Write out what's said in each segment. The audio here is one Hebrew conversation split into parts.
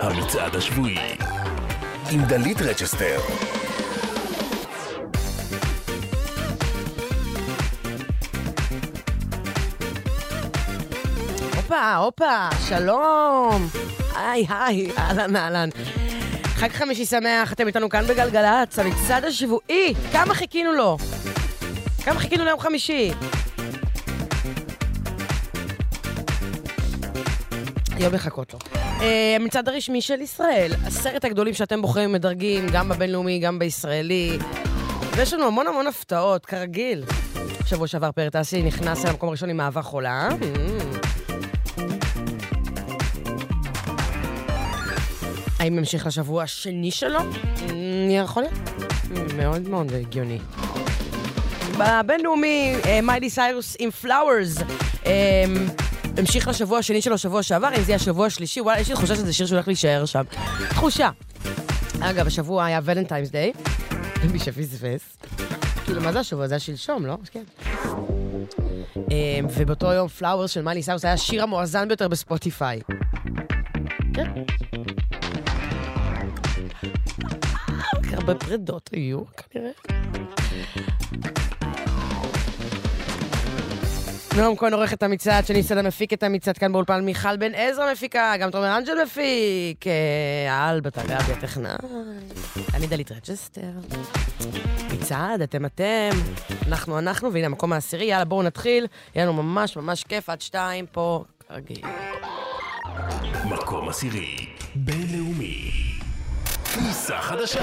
המצעד השבועי עם דלית רצ'סטר הופה, הופה, שלום. היי, היי, אהלן, אהלן. חג חמישי שמח, אתם איתנו כאן בגלגלצ, המצעד השבועי. כמה חיכינו לו? כמה חיכינו ליום חמישי? יום לחכות לו. אה, המצעד הרשמי של ישראל, עשרת הגדולים שאתם בוחרים מדרגים, גם בבינלאומי, גם בישראלי. ויש לנו המון המון הפתעות, כרגיל. שבוע שעבר פרטסי נכנס אל המקום הראשון עם אהבה חולה. Mm. האם ימשיך לשבוע השני שלו? Mm, יכול להיות. Mm, מאוד מאוד הגיוני. בבינלאומי, מיילי סיירוס עם Flowers. המשיך לשבוע השני שלו שבוע שעבר, אם זה יהיה השבוע השלישי, וואלה, יש לי תחושה שזה שיר שהולך להישאר שם. תחושה. אגב, השבוע היה Valentine's Day, מי שפספס. כאילו, מה זה השבוע? זה היה שלשום, לא? כן. ובאותו יום Flowers של מיילי סיירוס היה השיר המואזן ביותר ב Spotify. כן. הרבה פרידות היו, כנראה. נועם כהן עורך את המצעד, שני סלע מפיק את המצעד כאן באולפן, מיכל בן עזרא מפיקה, גם תומר אנג'ל מפיק, האלבט הגבי הטכנאי, אני דלית רצ'סטר. מצעד, אתם אתם, אנחנו אנחנו, והנה המקום העשירי, יאללה בואו נתחיל, יהיה לנו ממש ממש כיף עד שתיים פה, כרגיל. מקום עשירי, בינלאומי. כניסה חדשה.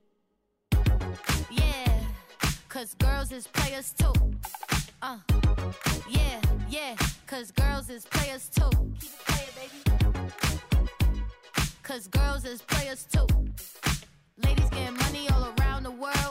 Yeah, cause girls is players too. Uh, yeah, yeah, cause girls is players too. Keep it playing, baby. Cause girls is players too. Ladies getting money all around the world,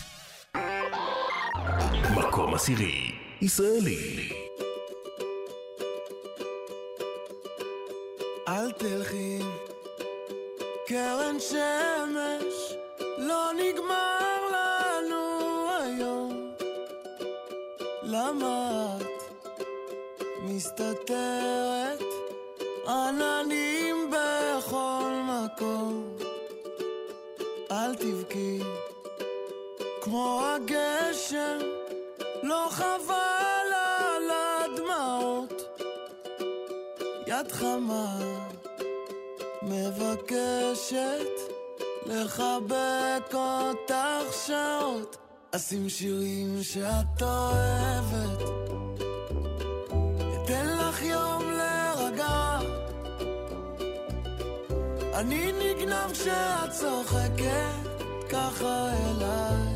מקום עשירי, ישראלי. אל תלכי, קרן שמש, לא נגמר לנו היום. למה את מסתתרת? עננים בכל מקום. אל תבכי, כמו הגשם, לא חבל על הדמעות. יד חמה מבקשת לחבק אותך שעות. אשים שירים שאת אוהבת, אתן לך יום להירגע. אני נגנב כשאת צוחקת ככה אליי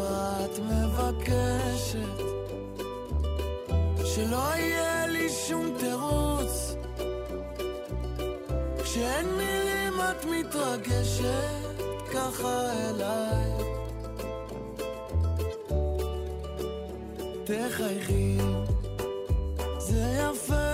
מה את מבקשת שלא יהיה לי שום תירוץ. כשאין מילים את מתרגשת ככה אליי. תחייכי זה יפה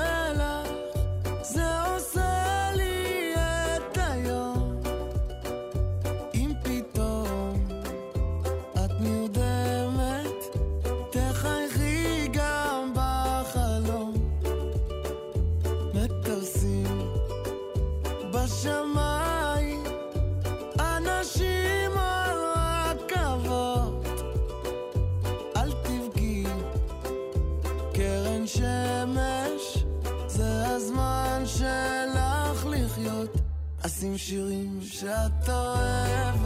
אשים שירים שאת אוהבת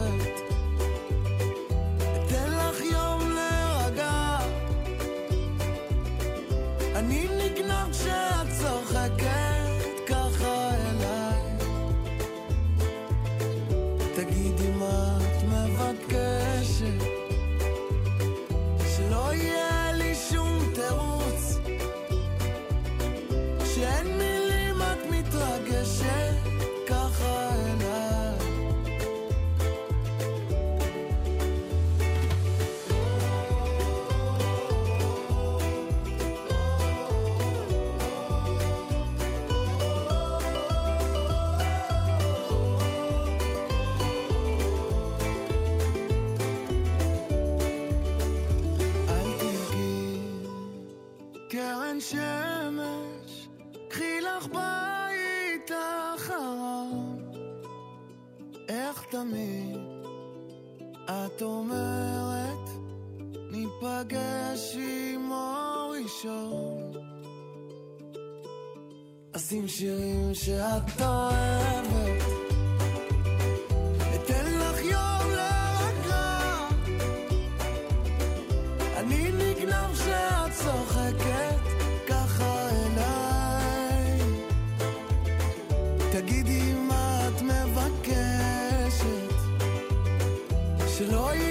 אשים שירים שאת אוהבת, אתן לך תגידי מה את מבקשת שלא יהיה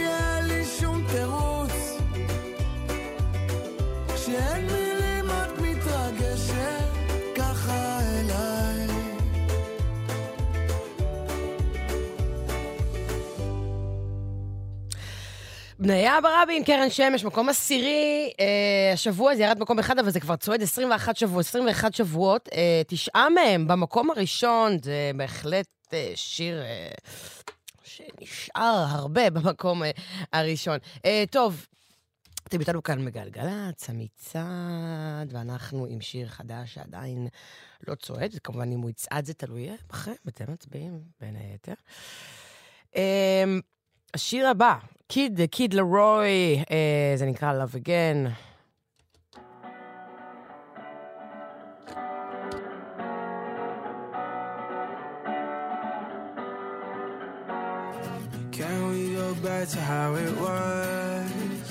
בניה ברבין, קרן שמש, מקום עשירי. אה, השבוע זה ירד מקום אחד, אבל זה כבר צועד 21 שבוע, 21 שבועות. אה, תשעה מהם במקום הראשון, זה בהחלט אה, שיר אה, שנשאר הרבה במקום אה, הראשון. אה, טוב, אתם איתנו כאן בגלגלצ, המצעד, ואנחנו עם שיר חדש שעדיין לא צועד, כמובן אם הוא יצעד זה תלוי בכם, אתם מצביעים בין היתר. אה, השיר הבא, קיד, קיד לרוי, אה, זה נקרא Love Again. Can we go back to how it was?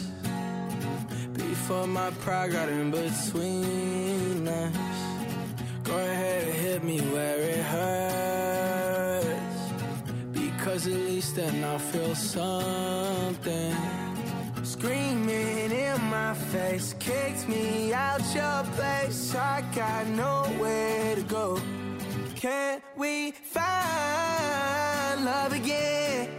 Before my pride got in between us. Go ahead and hit me where it hurts. Then I'll feel something. Screaming in my face, kicked me out your place. I got nowhere to go. Can we find love again?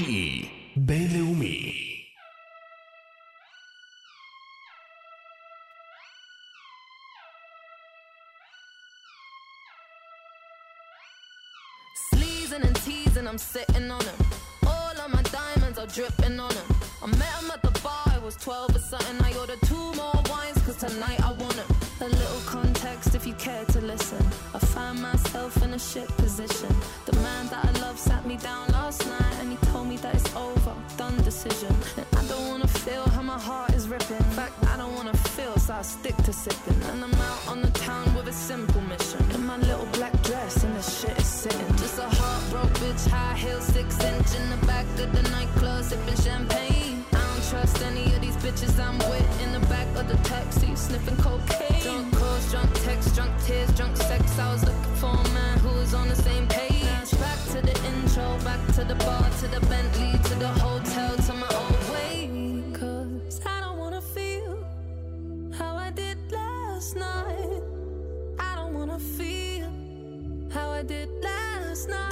מקום תשיעי, בינלאומי. Sleazing and teasing, I'm sitting on him. All of my diamonds are dripping on him. I met him at the bar, I was 12 or something. I ordered two more wines, cause tonight I want him. A little context if you care to listen. I find myself in a shit position. The man that I love sat me down last night and he told me that it's over, done decision. And I don't wanna feel how my heart is ripping. In fact, I don't wanna feel, so I stick to sipping. And I'm out on the town with a simple mission. In my little black dress and the shit is sitting. Just a heartbroken bitch, high heel, six inch in the back of the nightclub, sipping champagne. I don't trust any of these bitches I'm with in the back of the taxi, sniffing cocaine. Drunk calls, drunk texts, drunk tears, drunk sex. I was looking for a man who was on the same page. Back to the intro, back to the bar, to the Bentley, to the hotel, to my old way. Cause I don't wanna feel how I did last night. I don't wanna feel how I did last night.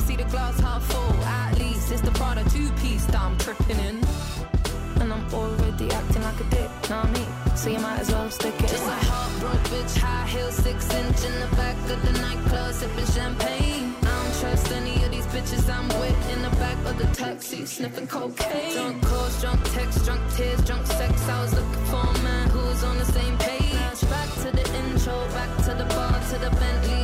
the glass half full, at least it's the Prada two piece that I'm tripping in. And I'm already acting like a dick, know what I mean? So you might as well stick it Just a heartbroken bitch, high heel, six inch in the back of the nightclub, sipping champagne. I don't trust any of these bitches I'm with in the back of the taxi, sniffing cocaine. Drunk calls, drunk texts, drunk tears, drunk sex. I was looking for a man who was on the same page. Back to the intro, back to the bar, to the Bentley,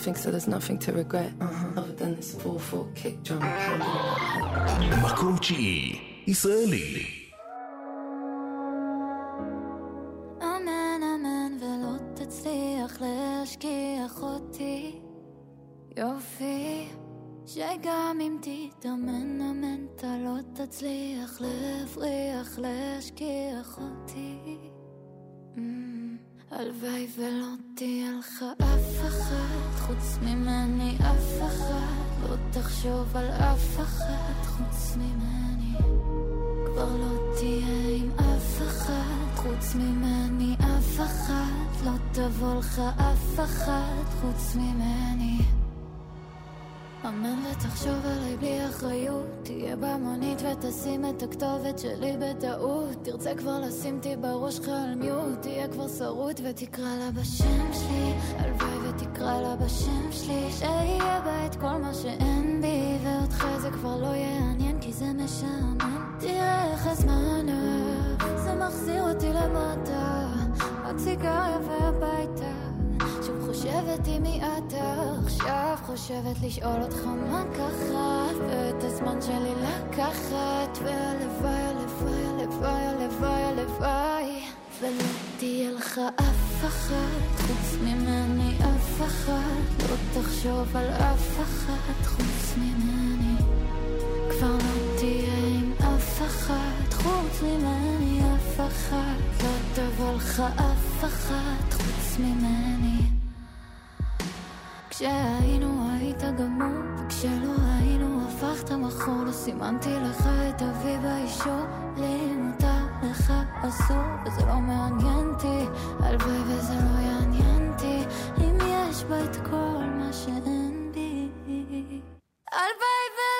nothing, so there's nothing to regret. Uh-huh. Other than this 4-4 kick drum. מקום תשיעי, ישראלי. אמן אמן ולא תצליח להשכיח אותי יופי שגם אם תתאמן אמן אתה לא תצליח להפריח להשכיח אותי Mm, הלוואי ולא תהיה לך אף אחת חוץ ממני אף אחת. לא תחשוב על אף אחת חוץ ממני. כבר לא תהיה עם אף אחת חוץ ממני אף אחת. לא תבוא לך אף אחת חוץ ממני אמן ותחשוב עליי בלי אחריות. תהיה במונית ותשים את הכתובת שלי בטעות. תרצה כבר לשים אותי בראש שלך על מיוט תהיה כבר שרוט ותקרא לה בשם שלי. הלוואי ותקרא לה בשם שלי. שיהיה בה את כל מה שאין בי ואותך זה כבר לא יעניין כי זה משעמם. תראה איך הזמן עף. זה מחזיר אותי למטה. הסיגריה והביתה שוב חושבת עם מי אתה חושבת לשאול אותך מה ככה ואת הזמן שלי לקחת והלוואי הלוואי הלוואי הלוואי הלוואי. ולא תהיה לך אף אחת חוץ ממני אף אחת. לא תחשוב על אף אחת חוץ ממני. כבר לא תהיה עם אף אחת חוץ ממני אף אחת. לא תבוא לך אף אחת חוץ ממני. כשהיינו היית גמור וכשלא היינו הפכת מכור לא סימנתי לך את אבי באישור לי מותר לך אסור וזה לא מעניין אותי. הלוואי וזה לא יעניין אותי אם יש בה את כל מה שאין בי. הלוואי ולא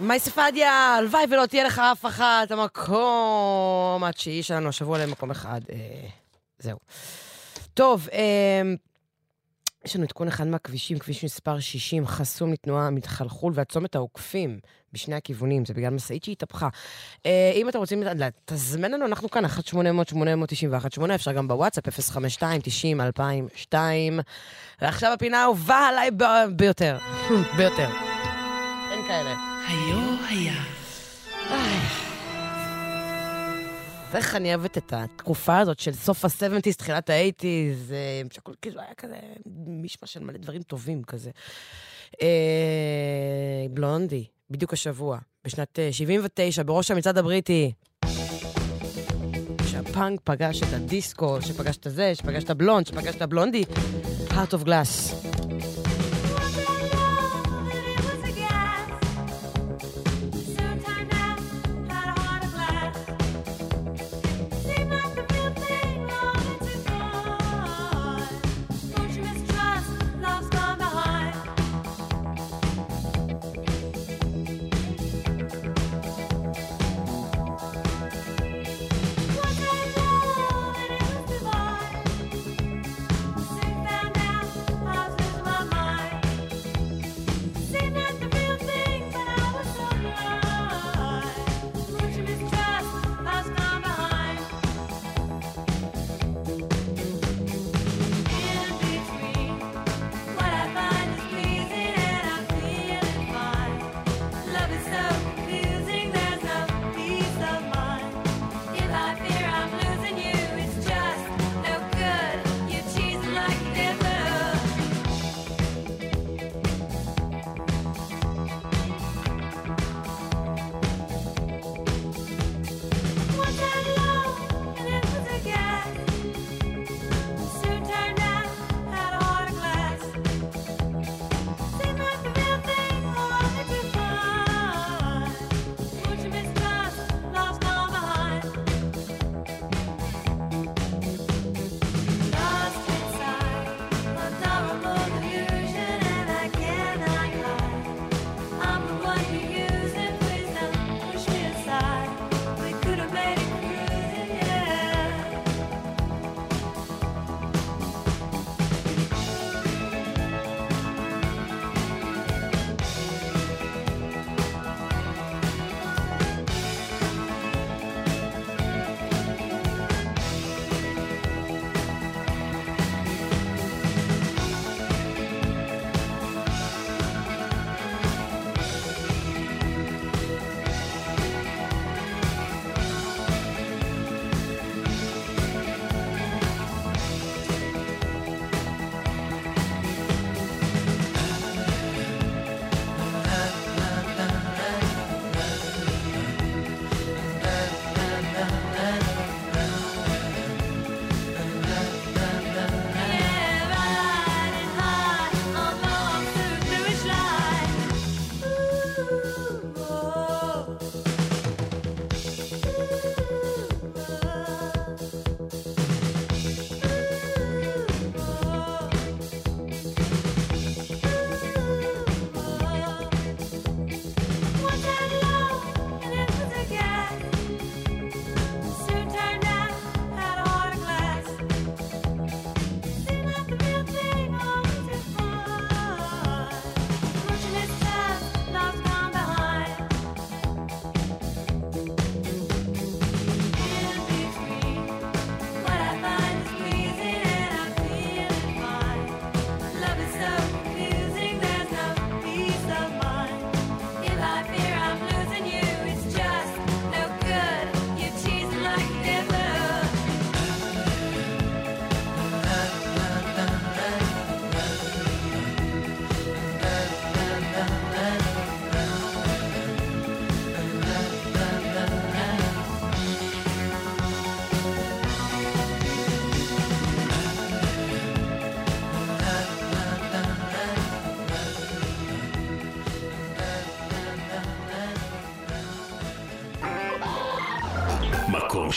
מאי ספדיה, הלוואי ולא תהיה לך אף אחת, המקום התשיעי שלנו השבוע למקום אחד. אה, זהו. טוב, אה, יש לנו עדכון אחד מהכבישים, כביש מספר 60, חסום לתנועה מתחלחול, והצומת העוקפים בשני הכיוונים, זה בגלל משאית שהתהפכה. אה, אם אתם רוצים לתזמן לנו, אנחנו כאן, 1-800-891-8, אפשר גם בוואטסאפ, 052-90-2002. ועכשיו הפינה האהובה עליי ביותר, ביותר. אין כאלה. היו היה. איך אני אוהבת את התקופה הזאת של סוף ה-70's, תחילת ה-80's, אה, שהכל כאילו היה כזה מישמע של מלא דברים טובים כזה. אה, בלונדי, בדיוק השבוע, בשנת אה, 79, בראש המצעד הבריטי. שהפאנק פגש את הדיסקו, שפגש את הזה, שפגש את הבלונד, שפגש את הבלונדי, heart of glass.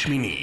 מקום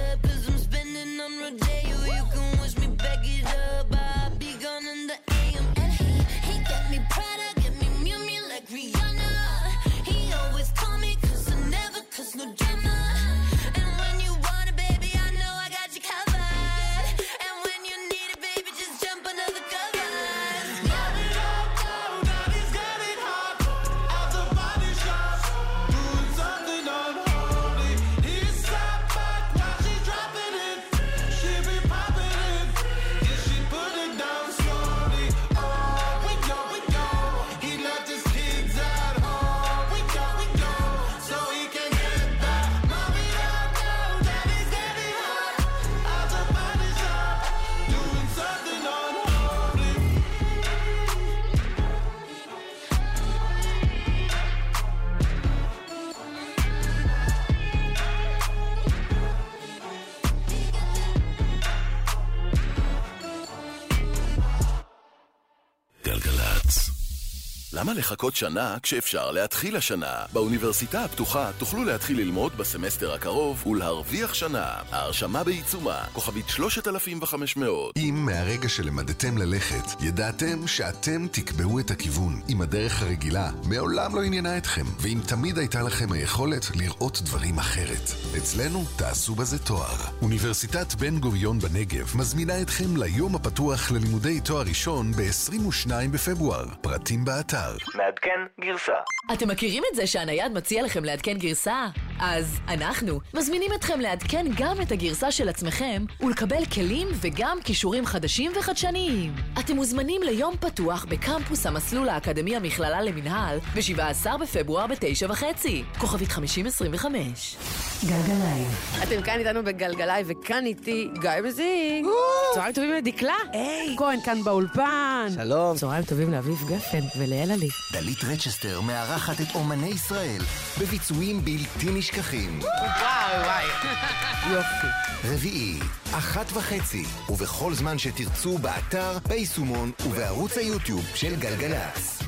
למה לחכות שנה כשאפשר להתחיל השנה? באוניברסיטה הפתוחה תוכלו להתחיל ללמוד בסמסטר הקרוב ולהרוויח שנה. ההרשמה בעיצומה, כוכבית 3500. אם מהרגע שלמדתם ללכת, ידעתם שאתם תקבעו את הכיוון. אם הדרך הרגילה מעולם לא עניינה אתכם, ואם תמיד הייתה לכם היכולת לראות דברים אחרת. אצלנו תעשו בזה תואר. אוניברסיטת בן גוריון בנגב מזמינה אתכם ליום הפתוח ללימודי תואר ראשון ב-22 בפברואר. פרטים באתר. מעדכן גרסה. אתם מכירים את זה שהנייד מציע לכם לעדכן גרסה? אז אנחנו מזמינים אתכם לעדכן גם את הגרסה של עצמכם ולקבל כלים וגם כישורים חדשים וחדשניים. אתם מוזמנים ליום פתוח בקמפוס המסלול האקדמי המכללה למינהל ב-17 בפברואר ב-9 וחצי. כוכבית 5025. גלגליים. אתם כאן איתנו בגלגלאי, וכאן איתי גיא מזיג. צהריים טובים לדקלה. היי. כהן כאן באולפן. שלום. צהריים טובים לאביב גפן וליאל עלי. דלית רצ'סטר מארחת את אומני ישראל בביצועים בלתי נשכחים. וואי וואי. יופי. רביעי, אחת וחצי, ובכל זמן שתרצו באתר, ביישומון ובערוץ היוטיוב של גלגלצ.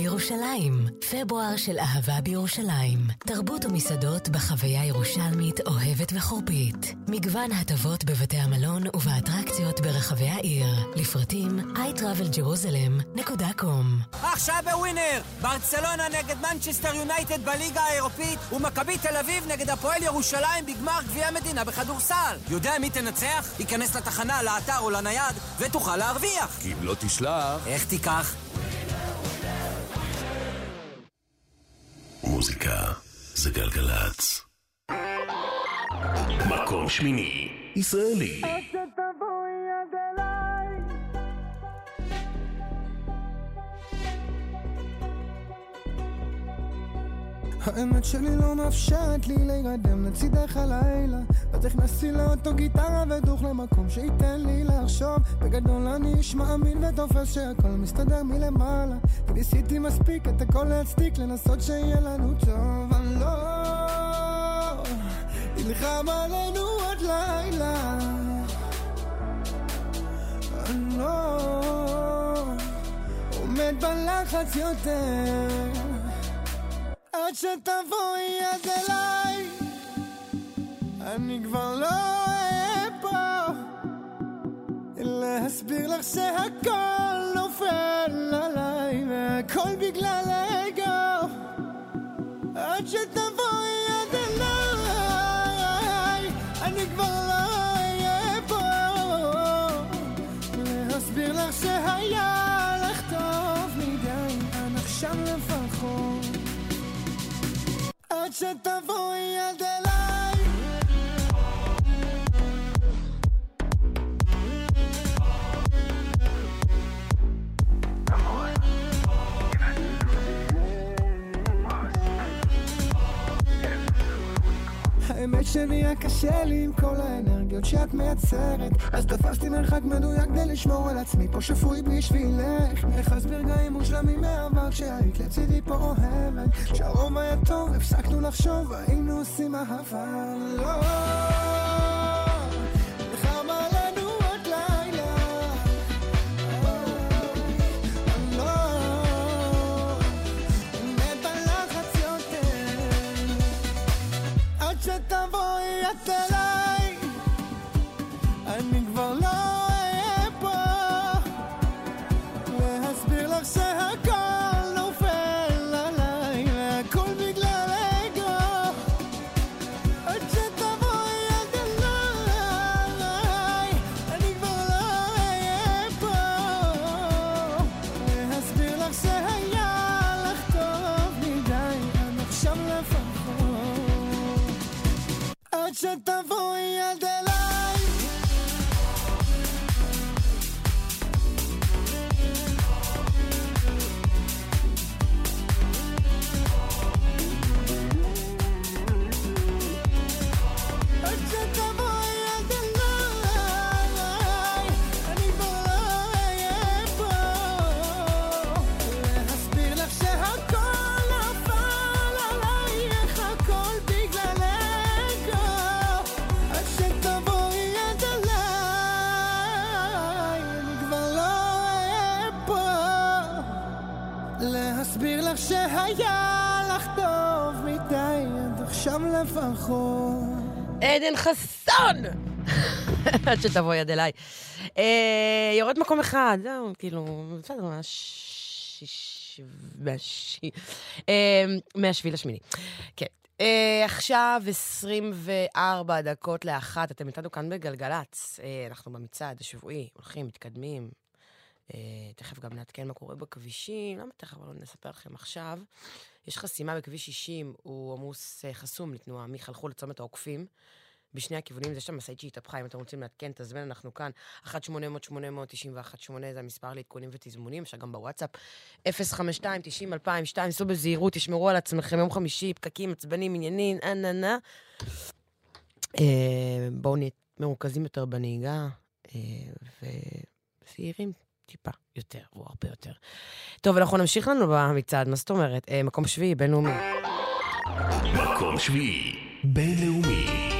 לירושלים. פברואר של אהבה בירושלים. תרבות ומסעדות בחוויה ירושלמית אוהבת וחורפית. מגוון הטבות בבתי המלון ובאטרקציות ברחבי העיר. לפרטים iTravelJerusalem.com עכשיו בווינר, ברצלונה נגד מנצ'סטר יונייטד בליגה האירופית ומכבי תל אביב נגד הפועל ירושלים בגמר גביע המדינה בכדורסל. יודע מי תנצח? ייכנס לתחנה, לאתר או לנייד ותוכל להרוויח. כי אם לא תשלח... איך תיקח? מוזיקה זה גלגלצ. מקום שמיני, ישראלי. האמת שלי לא מאפשרת לי להירדם לצידך הלילה. אז הכנסתי לאוטו גיטרה ודוך למקום שייתן לי לחשוב. בגדול אני איש מאמין ותופס שהכל מסתדר מלמעלה. כי ניסיתי מספיק את הכל להצדיק לנסות שיהיה לנו טוב. אני לא נלחם עלינו עוד לילה. אני לא עומד בלחץ יותר עד שתבואי עד אליי. אני כבר לא אהיה פה. להסביר לך שהכל נופל עליי והכל בגלל האגו עד שתבואי עד אליי אני כבר לא אהיה פה. להסביר לך שהיה עד שתבואי עד אליי האמת שנהיה קשה לי עם כל האנרגיות שאת מייצרת. אז תפסתי מרחק מדויק כדי לשמור על עצמי פה שפוי בשבילך. איך אסביר רגעים מושלמים מהעבר כשהיית לצידי פה אוהבת. כשהרוב היה טוב הפסקנו לחשוב היינו עושים אהבה. לא עדן חסון! עד שתבואי עד אליי. אה, יורד מקום אחד, זהו, כאילו, בסדר, מהשיש... מהשי... אה, מהשביעי לשמיני. כן. אה, עכשיו 24 דקות לאחת, אתם איתנו כאן בגלגלצ. אנחנו במצעד השבועי, הולכים, מתקדמים. תכף גם נעדכן מה קורה בכבישים. למה תכף? אבל נספר לכם עכשיו. יש חסימה בכביש 60, הוא עמוס אה, חסום לתנועה מחלחול לצומת העוקפים. בשני הכיוונים, יש שם משאית שהתהפכה, אם אתם רוצים לעדכן, תזמן, אנחנו כאן. 1-800-891-8 זה המספר לעדכונים ותזמונים, אפשר גם בוואטסאפ. 052-90-2002, סעו בזהירות, תשמרו על עצמכם, יום חמישי, פקקים, עצבנים, עניינים, אה נה נה. בואו נהיה מרוכזים יותר בנהיגה, אה, וזהירים טיפה יותר, או הרבה יותר. טוב, אנחנו נמשיך לנו במצעד, מה זאת אומרת? אה, מקום שביעי, בינלאומי. מקום שביעי, בינלאומי.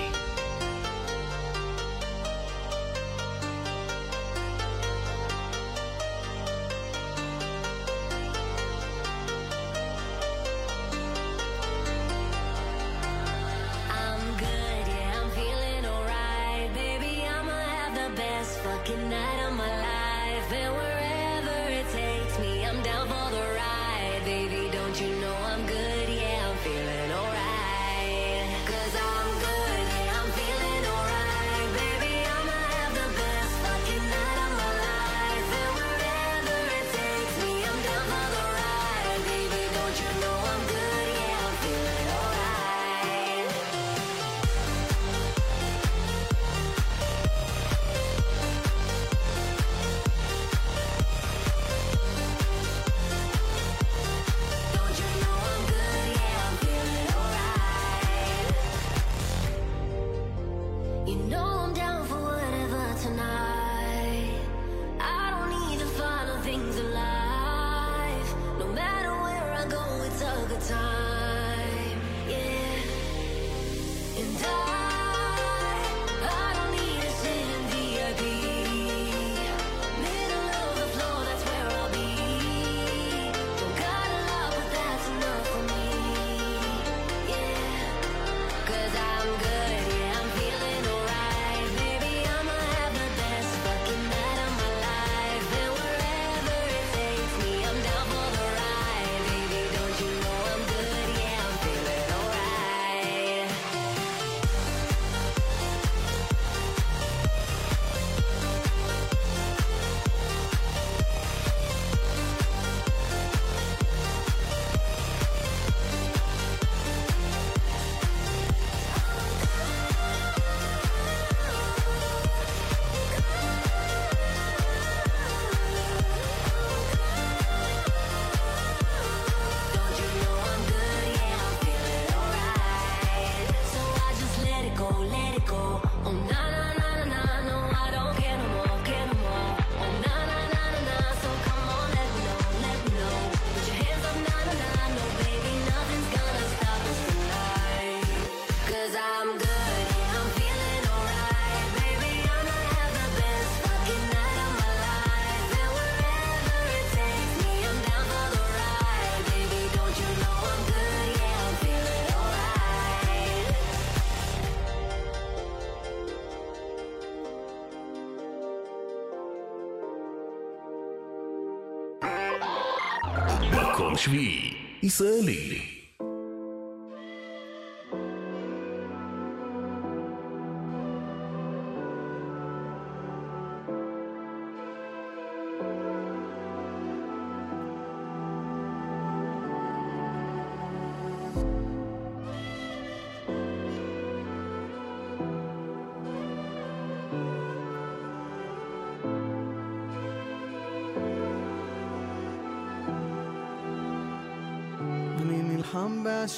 שביעי, ישראלי. אני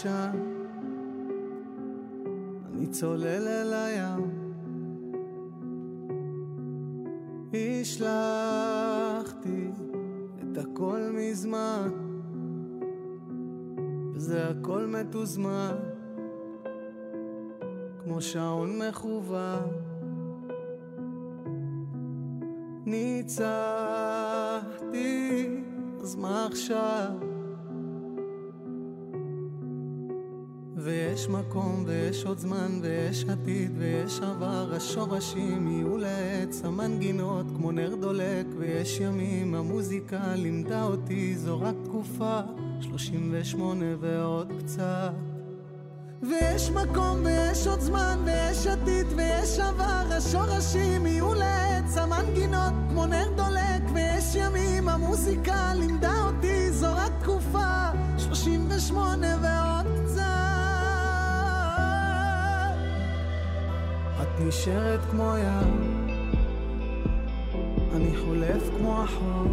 בעשן, אני צולל אל הים. השלכתי את הכל מזמן, וזה הכל מתוזמן, כמו שעון מכוון. ניצחתי, אז מה עכשיו? ויש מקום, ויש עוד זמן, ויש עתיד, ויש עבר, השורשים יהיו לעץ, המנגינות כמו נר דולק, ויש ימים, המוזיקה לימדה אותי, זו רק תקופה, 38 ועוד קצת. ויש מקום, ויש עוד זמן, ויש עתיד, ויש עבר, השורשים יהיו לעץ, המנגינות כמו נר דולק, ויש ימים, המוזיקה לימדה אותי, זו רק תקופה, 38 ועוד נשארת כמו ים, אני חולף כמו החול.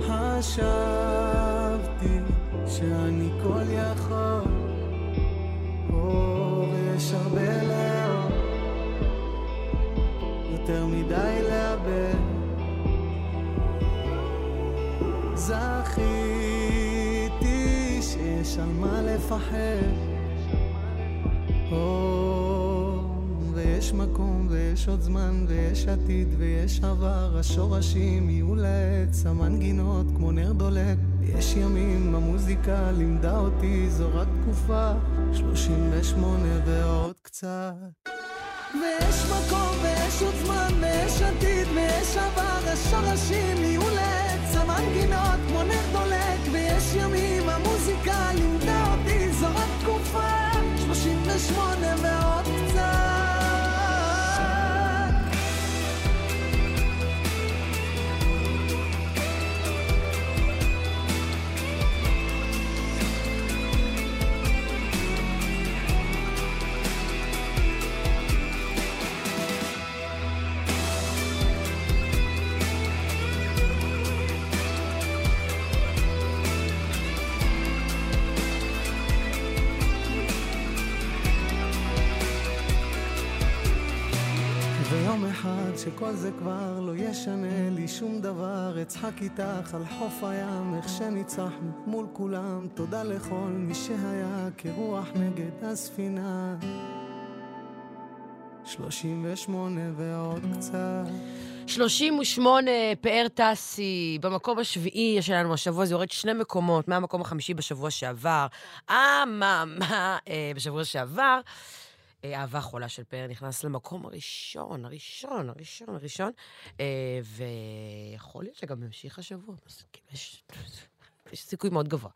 חשבתי שאני כל יכול, או, ויש הרבה לאור, יותר מדי לאבד. זכיתי שיש על מה לפחד. ויש מקום, ויש עוד זמן, ויש עתיד, ויש עבר, השורשים יהיו לעץ, המנגינות כמו נר דולק, יש ימים, המוזיקה לימדה אותי, זו רק תקופה, 38 ועוד קצת. ויש מקום, ויש עוד זמן, ויש עתיד, ויש עבר, השורשים יהיו לעץ, המנגינות כמו נר דולק, ויש ימים, 38 ועוד קצת. שכל זה כבר לא ישנה לי שום דבר. אצחק איתך על חוף הים איך שניצחנו מול כולם. תודה לכל מי שהיה כרוח נגד הספינה. 38 ועוד קצת. 38, פאר טסי, במקום השביעי שלנו השבוע, זה יורד שני מקומות, מהמקום החמישי בשבוע שעבר. אממה, אה, בשבוע שעבר, אהבה חולה של פאר נכנס למקום הראשון, הראשון, הראשון, הראשון, אה, ויכול להיות שגם ימשיך השבוע. כאילו, יש, יש סיכוי מאוד גבוה.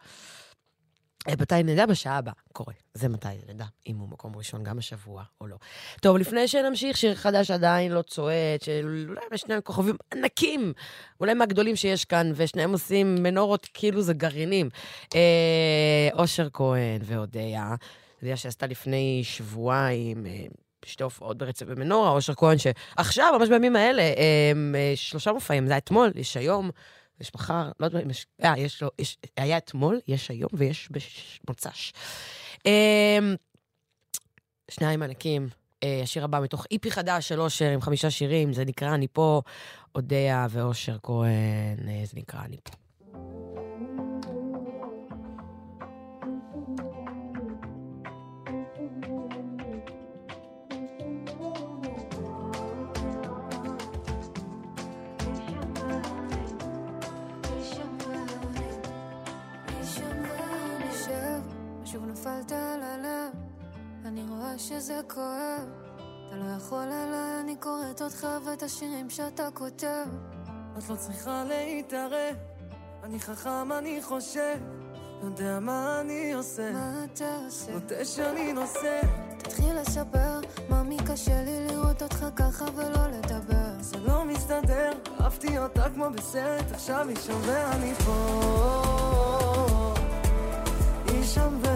אה, מתי נדע? בשעה הבאה קורה. זה מתי נדע, אם הוא מקום ראשון גם השבוע או לא. טוב, לפני שנמשיך, שיר חדש עדיין לא צועד, שאולי יש שני כוכבים ענקים, אולי מהגדולים שיש כאן, ושניהם עושים מנורות כאילו זה גרעינים. אה, אושר כהן ואודיה, אודיה שעשתה לפני שבועיים... אה, שתי הופעות ברצף במנורה, אושר כהן, שעכשיו, ממש בימים האלה, אה, אה, שלושה מופעים, זה היה אתמול, יש היום, יש מחר, לא יודעת אם יש... אה, יש לו, יש, היה אתמול, יש היום ויש במוצ"ש. שניים ענקים. השיר הבא מתוך איפי חדש של אושר עם חמישה שירים, זה נקרא אני פה, אודיה ואושר כהן, זה נקרא אני פה. שזה כואב. אתה לא יכול אליי, אני קוראת אותך ואת השירים שאתה כותב. את לא צריכה להתערב, אני חכם, אני חושב, יודע מה אני עושה. מה אתה עושה? נוטה שאני נוסע, תתחיל לספר, ממי קשה לי לראות אותך ככה ולא לדבר. זה לא מסתדר, אהבתי אותה כמו בסרט, עכשיו היא שם ואני פה. היא שם ואני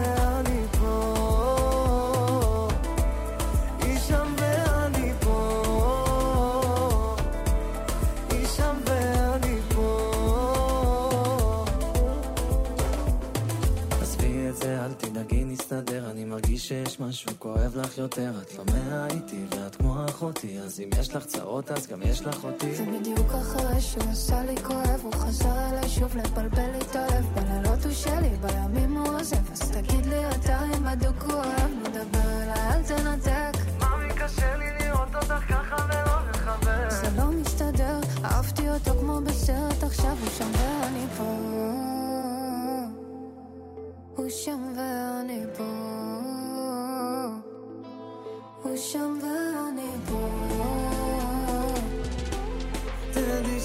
מרגיש שיש משהו כואב לך יותר. את לא מהאיתי ואת כמו אחותי, אז אם יש לך צרות, אז גם יש לך אותי. זה בדיוק אחרי שהוא עשה לי כואב, הוא חזר אליי שוב לבלבל לי את הלב. בלילות הוא שלי, בימים הוא עוזב, אז תגיד לי אתה אם בדוק הוא אוהב, נדבר אליי, אל תנתק. ממי קשה לי לראות אותך ככה ולא לחבר. זה לא מסתדר, אהבתי אותו כמו בסרט, עכשיו הוא שם ואני פה. הוא שם ואני פה. הוא שם ואני פה. תדעי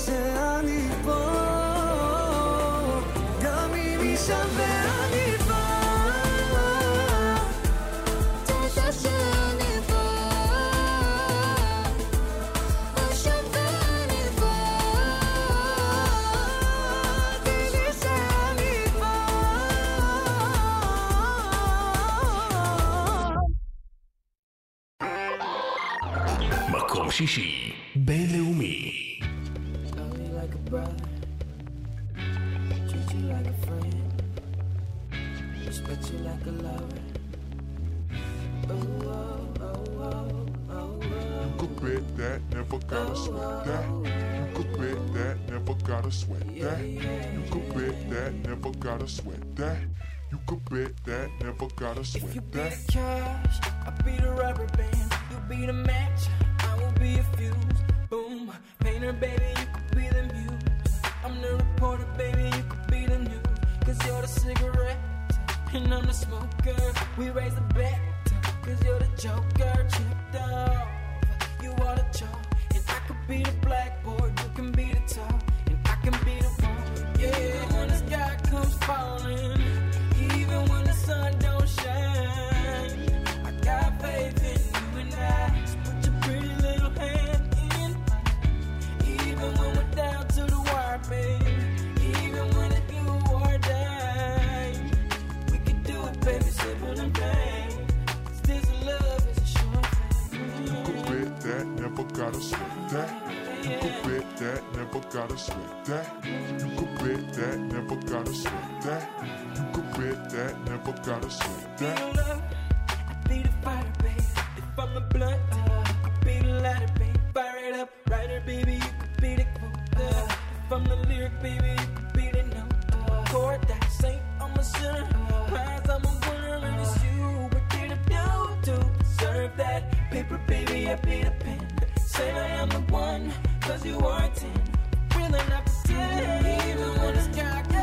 never gotta If you sweat be that. the cash, I'll be the rubber band. You be the match, I will be a fuse. Boom, painter, baby, you could be the muse. I'm the reporter, baby, you could be the news. Cause you're the cigarette, and I'm the smoker. We raise the bet, cause you're the joker. Chipped off, you are the chalk. And I could be the blackboard, you can be the top. And I can be the one, yeah, when the sky comes falling. Gotta sweat that. You could bet that, never gotta sweat that. You could bet that, never gotta sweat that. You could bet that, never gotta sweat that. Be the fire, babe. If I'm the blunt, you could be the lighter, babe. Fire it up, writer, baby, you could be the quote. If I'm the lyric, baby, you could be the note. Chord that saint, I'm a sinner. Prize, I'm a winner, and it's you. What did I do to deserve that? Paper, baby, I be the pen say I'm the one, cause you are ten. Willing not to steal it, even when it's dark.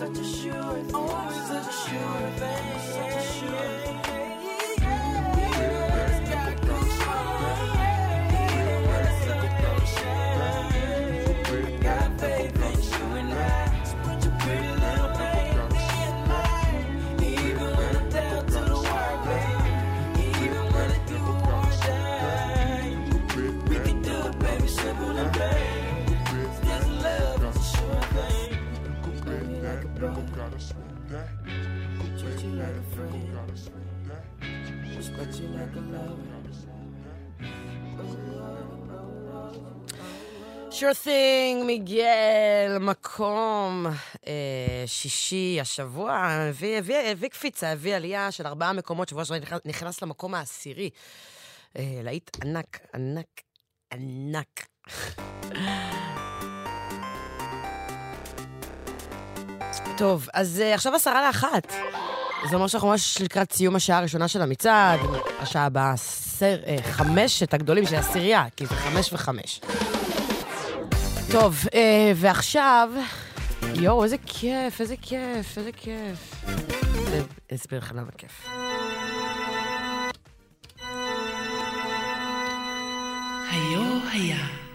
Such a sure thing, sure thing, מיגל, מקום אה, שישי השבוע, הביא, הביא, הביא קפיצה, הביא עלייה של ארבעה מקומות, שבוע שעבר נכנס, נכנס למקום העשירי. אה, להיט ענק, ענק, ענק. טוב, אז אה, עכשיו עשרה לאחת. זה אומר שאנחנו ממש לקראת סיום השעה הראשונה של המצעד. השעה הבאה, סר, אה, חמשת הגדולים של העשירייה, כי זה חמש וחמש. טוב, אה, ועכשיו... יואו, איזה כיף, איזה כיף, איזה כיף. אני אסביר לכם למה כיף. היו היה.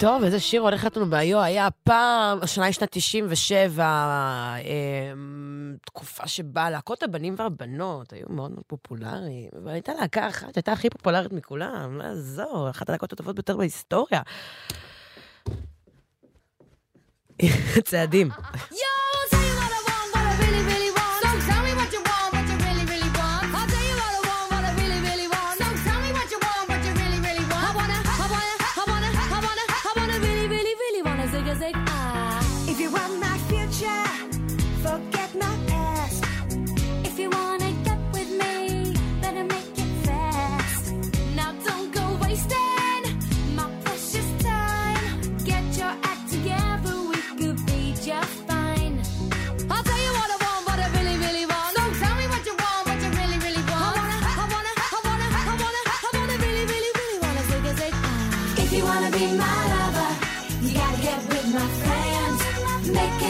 טוב, איזה שיר הולך לנו בהיו היה פעם, השנה היא שנת 97, אה, תקופה שבה להקות הבנים והבנות היו מאוד מאוד פופולריים, אבל הייתה להקה אחת שהייתה הכי פופולרית מכולם, מה זו, אחת הלהקות הטובות ביותר בהיסטוריה. צעדים. If Make it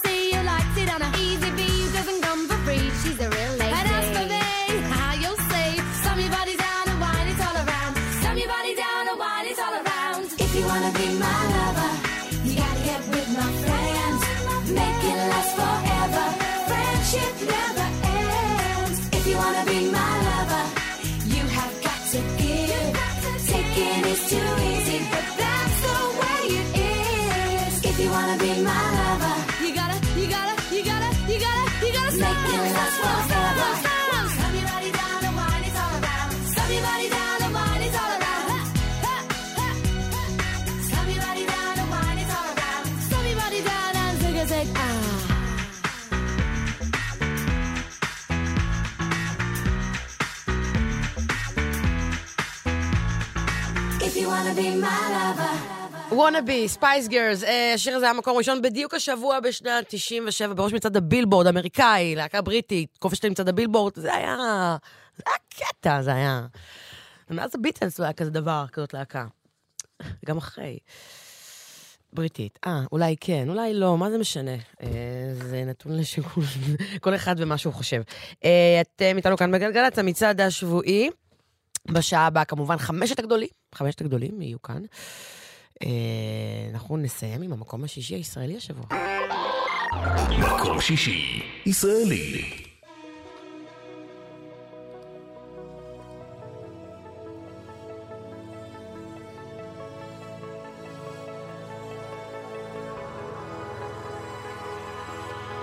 If you wanna be my lover. Wannabe, Spice Girls, השיר הזה היה מקום ראשון בדיוק השבוע בשנת 97 בראש מצעד הבילבורד, אמריקאי, להקה בריטית, כובשת מצעד הבילבורד, זה היה... זה היה קטע, זה היה... ומאז הביטלס לא היה כזה דבר, כזאת להקה. גם אחרי. בריטית. אה, אולי כן, אולי לא, מה זה משנה? אה, זה נתון לשיקול, כל אחד ומה שהוא חושב. אה, אתם איתנו כאן בגלגלצ, המצעד השבועי. בשעה הבאה, כמובן, חמשת הגדולים, חמשת הגדולים יהיו כאן. אה, אנחנו נסיים עם המקום השישי הישראלי השבוע. מקום שישי, ישראלי.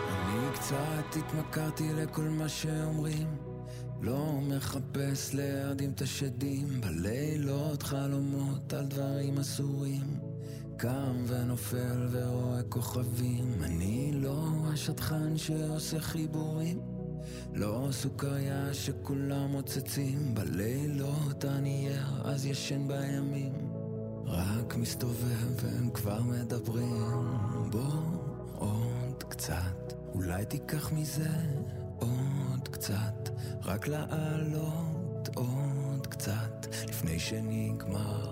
אני קצת התמכרתי לכל מה שאומרים לא מחפש להרדים את השדים. בלילות חלומות על דברים אסורים. קם ונופל ורואה כוכבים. אני לא השטחן שעושה חיבורים. לא סוכריה שכולם מוצצים. בלילות אני ער אז ישן בימים. רק מסתובב והם כבר מדברים. בוא עוד קצת. אולי תיקח מזה עוד קצת רק לעלות עוד קצת לפני שנגמר.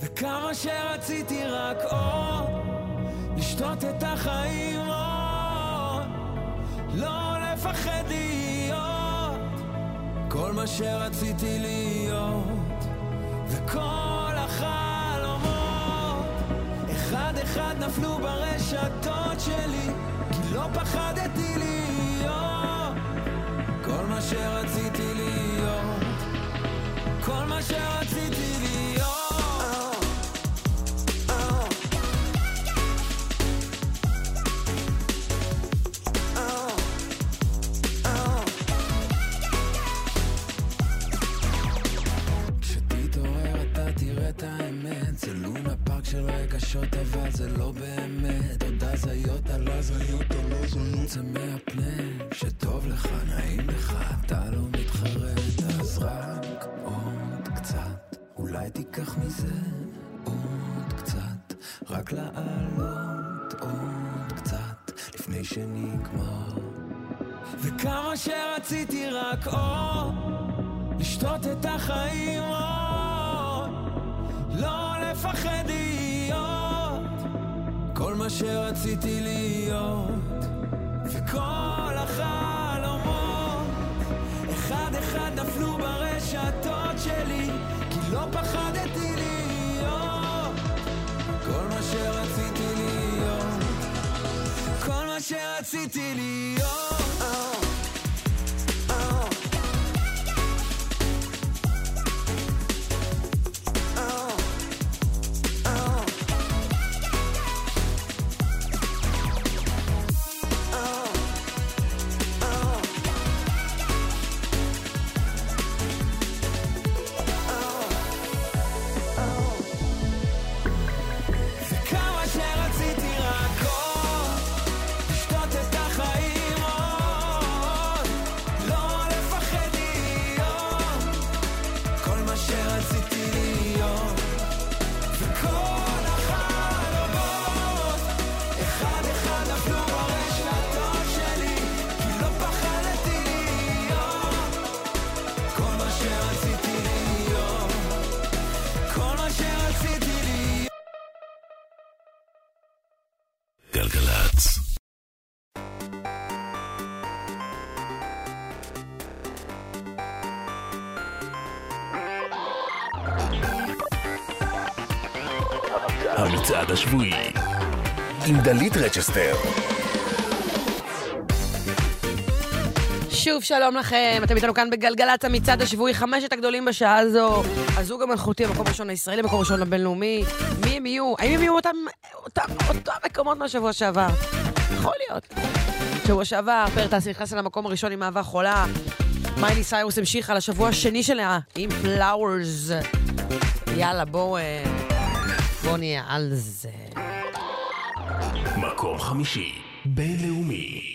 וכמה שרציתי רק עוד לשתות את החיים עוד לא לפחד להיות. כל מה שרציתי להיות וכל החלומות אחד אחד נפלו ברשתות שלי כי לא פחדתי להיות שרציתי להיות. כל מה שרציתי להיות. כשתתעורר אתה תראה את האמת. זה לונה פארק של רגשות אבל זה לא באמת הזיות על הזיות על הזיות זה מהפנה שטוב לך נעים לך אתה לא מתחרט אז רק עוד קצת. אולי תיקח מזה עוד קצת רק לעלות עוד קצת לפני שנגמר וכמה שרציתי רק עוד לשתות את החיים עוד, לא לפחד שרציתי להיות, וכל החלומות אחד אחד נפלו ברשתות שלי, כי לא פחדתי להיות. כל מה שרציתי דלית רצ'סטר. שוב שלום לכם, אתם איתנו כאן בגלגלצ המצעד השבועי, חמשת הגדולים בשעה הזו. הזוג המלכותי, המקום הראשון הישראלי, המקום הראשון הבינלאומי. מי הם יהיו? האם הם יהיו אותם, אותם, אותם מקומות מהשבוע שעבר? יכול להיות. שבוע שעבר, פרטס נכנס למקום הראשון עם אהבה חולה. מיילי סיירוס המשיכה לשבוע השני שלה עם Flowers. יאללה, בואו אה, בואו נהיה על זה. מקום חמישי, בינלאומי.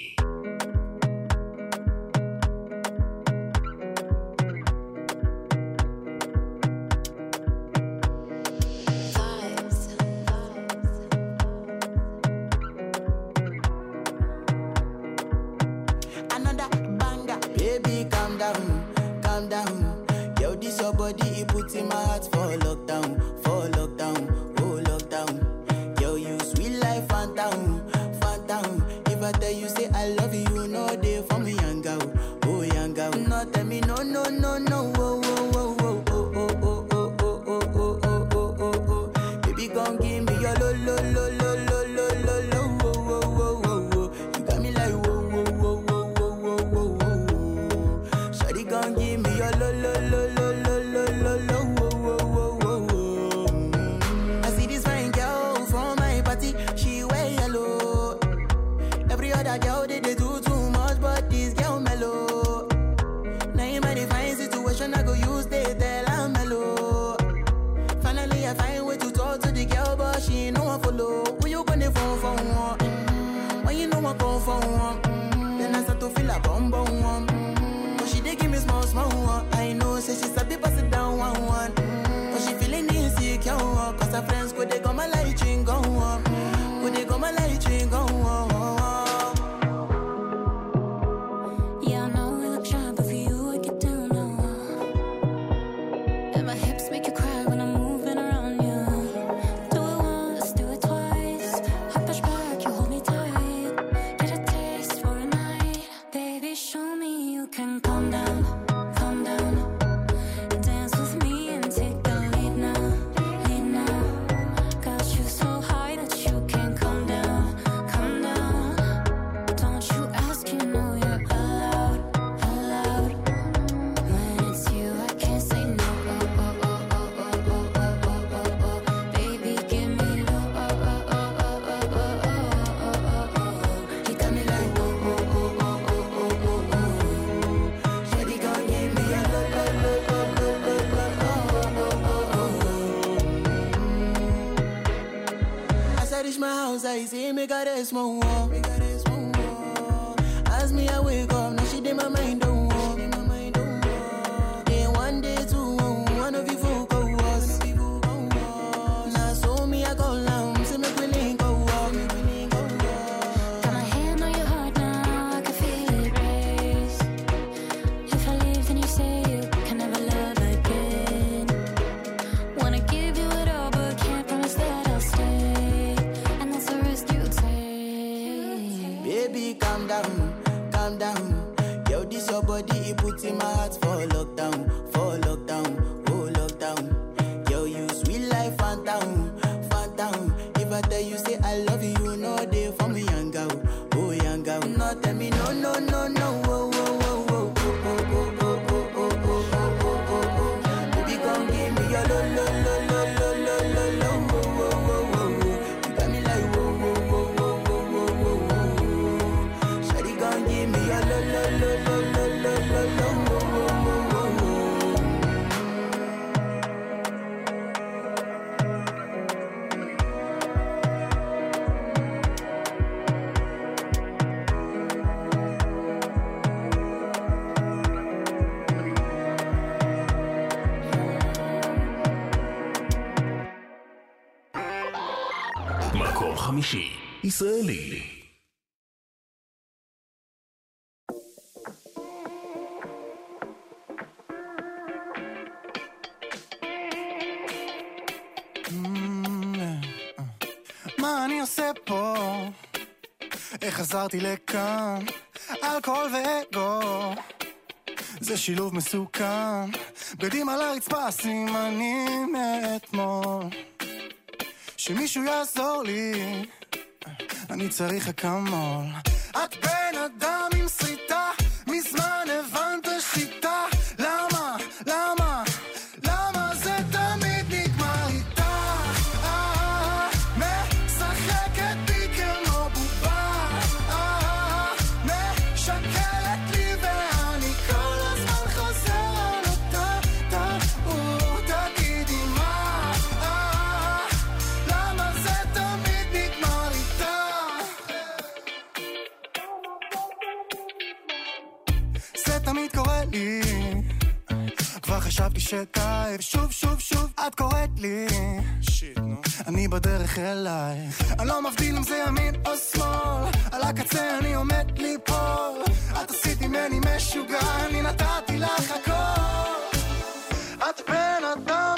this. put in my heart for lockdown, for lockdown, oh lockdown. Girl, you sweet life, phantom, phantom. If I tell you ישראלי. Mm-hmm. מה אני עושה פה? איך חזרתי לכאן? אלכוהול ואגו זה שילוב מסוכן בדים על הרצפה סימנים מאתמול שמישהו יעזור לי אני צריך אקמול. את בן אדם עם סריטה שתעיף שוב שוב שוב את קוראת לי. שיט נו. אני בדרך אלייך. אני לא מבדיל אם זה ימין או שמאל. על הקצה אני עומד ליפול. את עשית ממני משוגע אני נתתי לך הכל. את בן אדם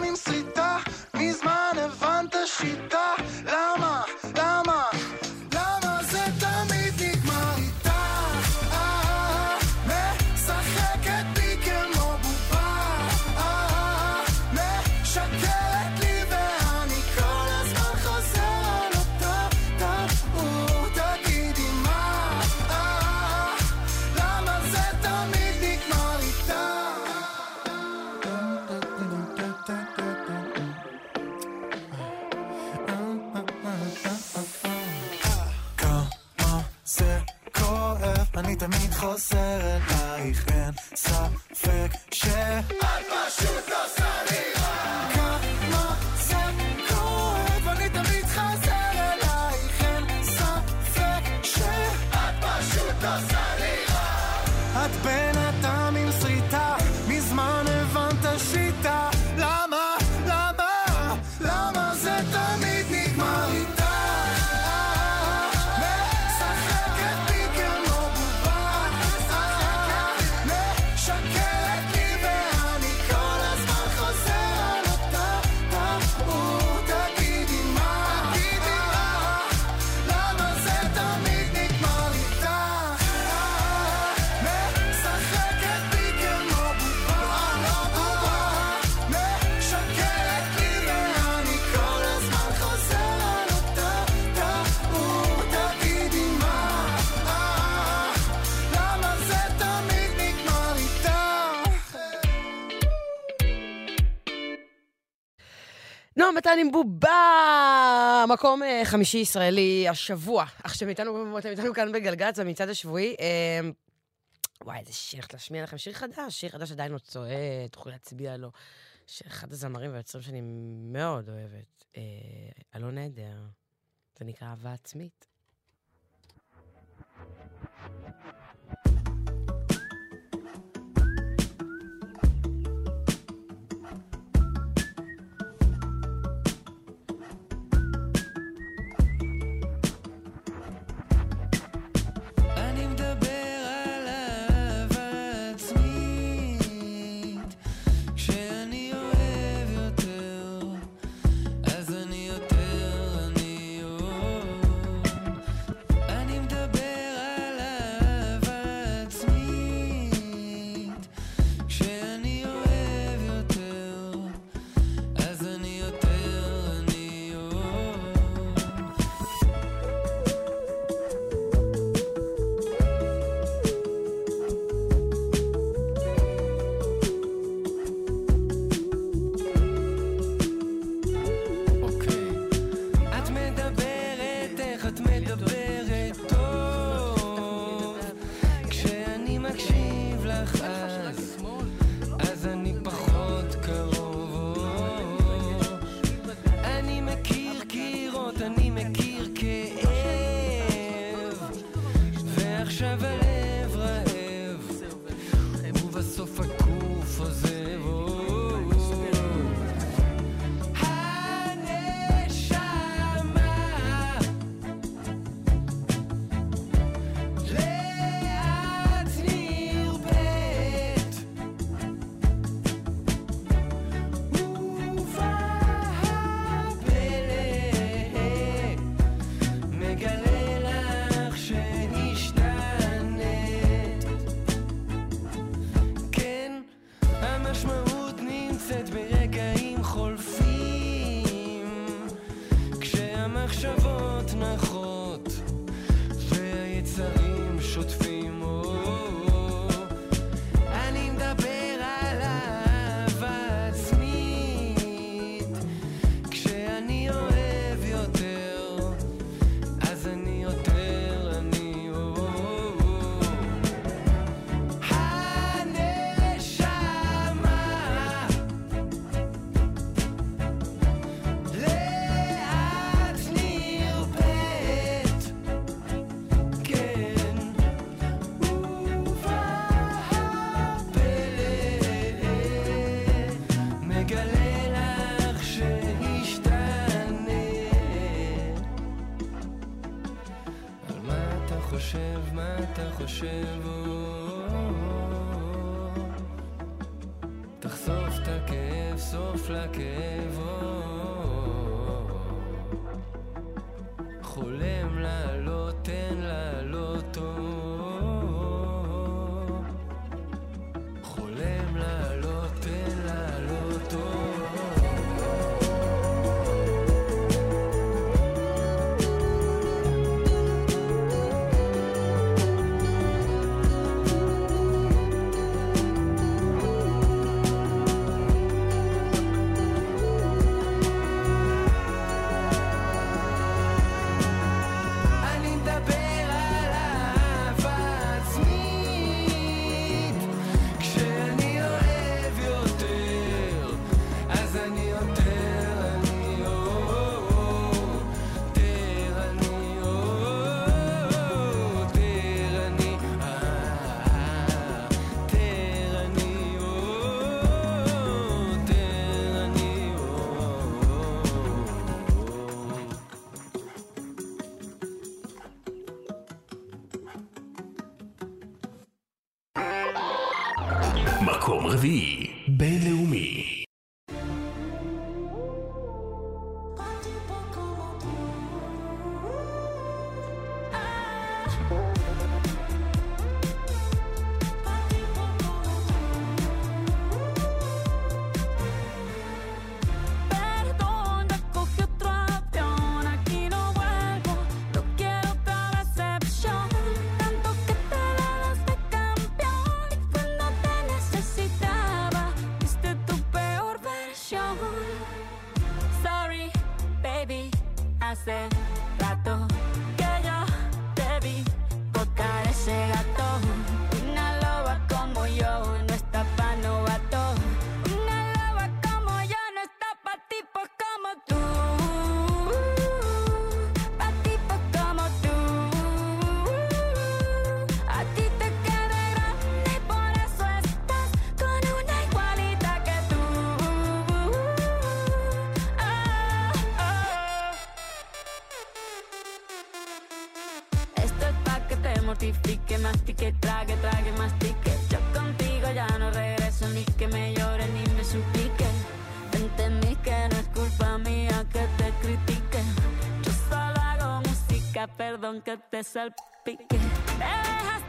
קטן עם בובה! מקום אה, חמישי ישראלי השבוע. עכשיו, איתנו, אתם איתנו כאן בגלגלצ, במצעד השבועי. אמ, וואי, איזה שיר, הולך להשמיע לכם שיר חדש, שיר חדש עדיין לא עוד צועק, תוכלו להצביע לו. שאחד הזמרים והיוצרים שאני מאוד אוהבת, אה, אלון עדר, זה נקרא אהבה עצמית. Perdón que te salpique. Te dejaste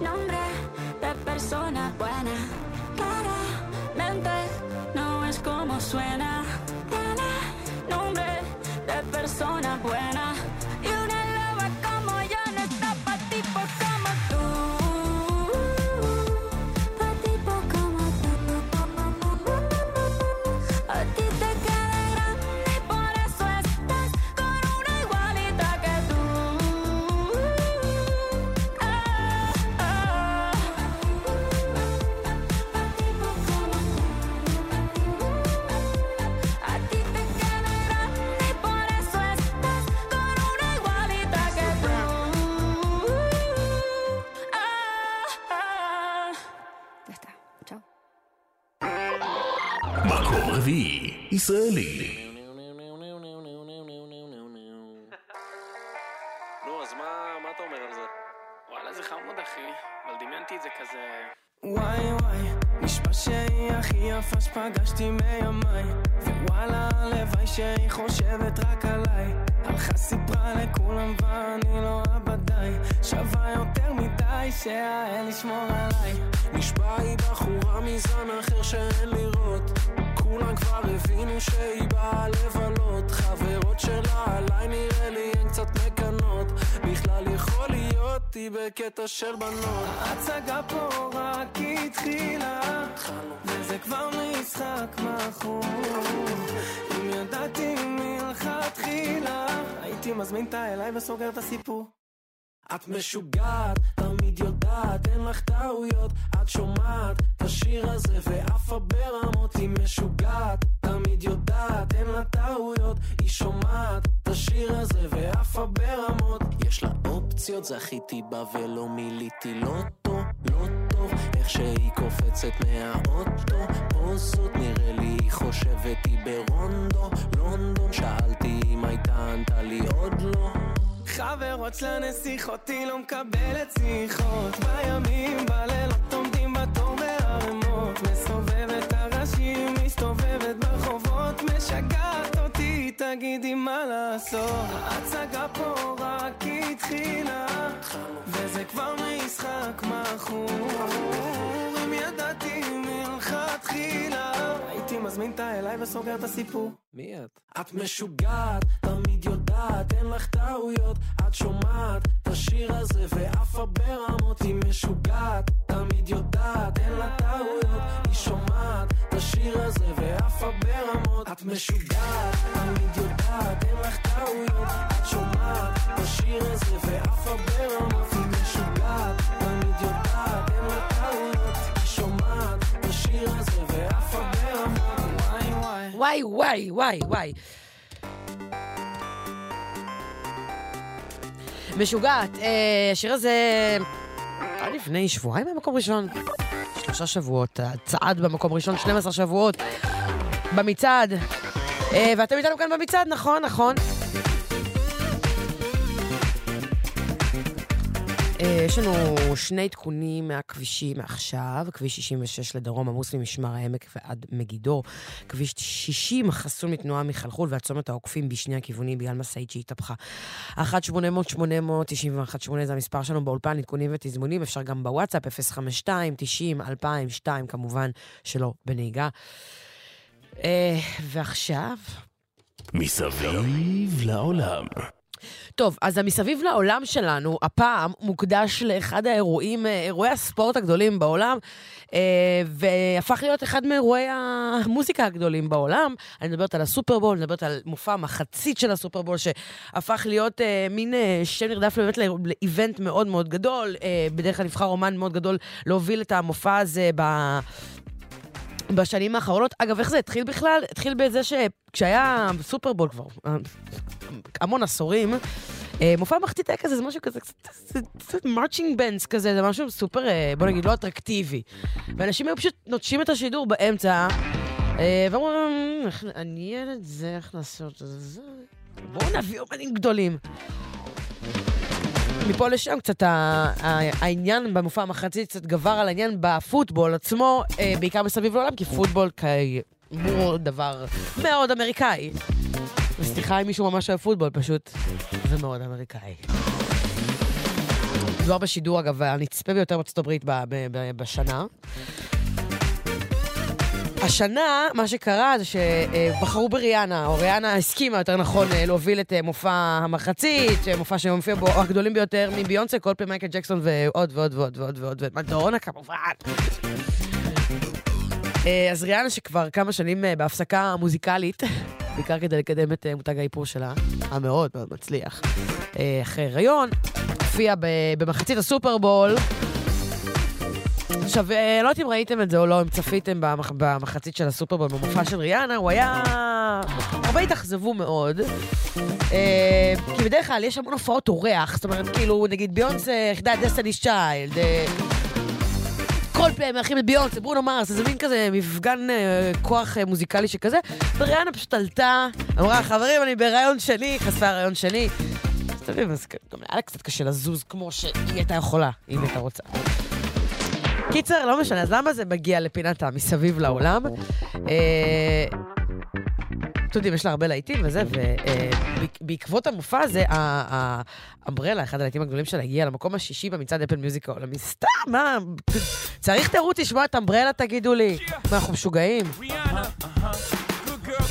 nombre de persona buena. Claramente no es como suena. Tiene nombre de persona buena. ישראלי. נו, אז מה מה אתה אומר על זה? וואלה, זה חמוד, אחי. אבל דמיינתי את זה כזה... וואי וואי, נשבע שהיא הכי יפה שפגשתי מימיי ווואלה, הלוואי שהיא חושבת רק עליי הלכה סיפרה לכולם ואני לא עבדיי שווה יותר מדי שהאל ישמור עליי נשבע היא בחורה מזן אחר שאין לראות כולם כבר הבינו שהיא באה לבלות חברות שלה עליי נראה לי הן קצת מקנות. בכלל יכול להיות היא בקטע של בנות. ההצגה פה רק התחילה וזה כבר משחק מכור אם ידעתי מלכתחילה הייתי מזמין אותה אליי וסוגר את הסיפור את משוגעת, תמיד יודעת, אין לך טעויות את שומעת את השיר הזה ועפה ברמות. היא משוגעת, תמיד יודעת, אין לה טעויות היא שומעת את השיר הזה ועפה ברמות. יש לה אופציות, זכיתי בה ולא מילאתי לוטו, לא טוב איך שהיא קופצת מהאוטו. פוזות נראה לי היא חושבת היא ברונדו, לונדון. שאלתי אם הייתה ענתה לי עוד לא חברות שלה נסיכות, היא לא מקבלת שיחות. בימים, בלילות עומדים בתור בערימות מסובבת הראשים, מסתובבת ברחובות. משגעת אותי, תגידי מה לעשות. ההצגה פה רק התחילה וזה כבר משחק מכור. אם ידעתי מלכתחילה הייתי מזמין אותה אליי וסוגר את הסיפור. מי את? את משוגעת, תמיד יודעת, אין לך טעויות את שומעת את השיר הזה ועפה ברמות היא משוגעת, תמיד יודעת, אין לה טעויות היא שומעת את בשיר הזה ועפה ברמות את משוגעת, תמיד יודעת, אין לך טעויות את שומעת בשיר הזה ועפה ברמות היא משוגעת, תמיד יודעת, אין לה טעויות היא שומעת בשיר הזה ועפה ברמות וואי וואי, וואי, וואי, וואי. משוגעת. אה, השיר הזה היה לפני שבועיים במקום ראשון. שלושה שבועות. הצעד במקום ראשון, 12 שבועות במצעד. אה, ואתם איתנו כאן במצעד, נכון, נכון. יש לנו שני עדכונים מהכבישים מעכשיו, כביש 66 לדרום, עמוס ממשמר העמק ועד מגידו, כביש 60 חסום מתנועה מחלחול והצומת העוקפים בשני הכיוונים בגלל משאית שהתהפכה. 1-800-891-8 זה המספר שלנו באולפן, עדכונים ותזמונים, אפשר גם בוואטסאפ, 052-90-2002, כמובן שלא בנהיגה. אה, ועכשיו... מסביב לעולם. טוב, אז המסביב לעולם שלנו, הפעם מוקדש לאחד האירועים, אה, אירועי הספורט הגדולים בעולם, אה, והפך להיות אחד מאירועי המוזיקה הגדולים בעולם. אני מדברת על הסופרבול, אני מדברת על מופע המחצית של הסופרבול, שהפך להיות אה, מין אה, שם נרדף באמת לא- לאיבנט מאוד מאוד גדול. אה, בדרך כלל נבחר אומן מאוד גדול להוביל את המופע הזה ב... בשנים האחרונות. אגב, איך זה התחיל בכלל? התחיל בזה שכשהיה סופרבול כבר, אה, המון עשורים, אה, מופע מחצית היה כזה, זה משהו כזה, קצת- מרצ'ינג בנדס כזה, זה משהו סופר, אה, בוא נגיד, לא אטרקטיבי. ואנשים היו פשוט נוטשים את השידור באמצע, ואמרו, "אמ, איך לעניין את זה, איך לעשות את זה, בואו נביא אומנים גדולים. מפה לשם קצת העניין במופע המחצית קצת גבר על העניין בפוטבול עצמו, אה, בעיקר מסביב לעולם, כי פוטבול כאמור דבר מאוד אמריקאי. וסליחה אם מישהו ממש אוהב פוטבול, פשוט זה מאוד אמריקאי. מדובר בשידור, אגב, הנצפה ביותר בארצות הברית בשנה. השנה, מה שקרה זה שבחרו בריאנה, או ריאנה הסכימה, יותר נכון, אה, להוביל את אה, מופע המחצית, מופע שמופיע בו הגדולים ביותר מביונסה, כל פעם מייקל ג'קסון ועוד ועוד ועוד ועוד ועוד, ומדונה כמובן. אה, אז ריאנה שכבר כמה שנים בהפסקה מוזיקלית, בעיקר כדי לקדם את מותג האיפור שלה, המאוד מאוד מצליח, אחרי הריון, הופיעה במחצית הסופרבול. עכשיו, אה, לא יודעת אם ראיתם את זה או לא, אם צפיתם במח... במחצית של הסופרבול, במופע של ריאנה, הוא היה... הרבה התאכזבו מאוד. אה, כי בדרך כלל יש המון הופעות אורח, זאת אומרת, כאילו, נגיד ביונסה, יחידה Destiny's Child, אה, כל פעם מארחים את ביונסה, ברונו מרס, איזה מין כזה מפגן אה, כוח אה, מוזיקלי שכזה. וריאנה פשוט עלתה, אמרה, חברים, אני בהיריון שני, חשפה הריון שני. אז אתה אז גם היה לה קצת קשה לזוז כמו שהיא הייתה יכולה, אם הייתה רוצה. קיצר, לא משנה, אז למה זה מגיע לפינת המסביב לעולם? אה, אתם יודעים, יש לה הרבה להיטים וזה, ובעקבות המופע הזה, האמברלה, אחד הלהיטים הגדולים שלה, הגיע למקום השישי במצעד אפל מיוזיק העולמי. סתם, מה? צריך תירוץ לשמוע את אמברלה, תגידו לי. מה, אנחנו משוגעים?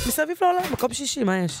מסביב לעולם, מקום שישי, מה יש?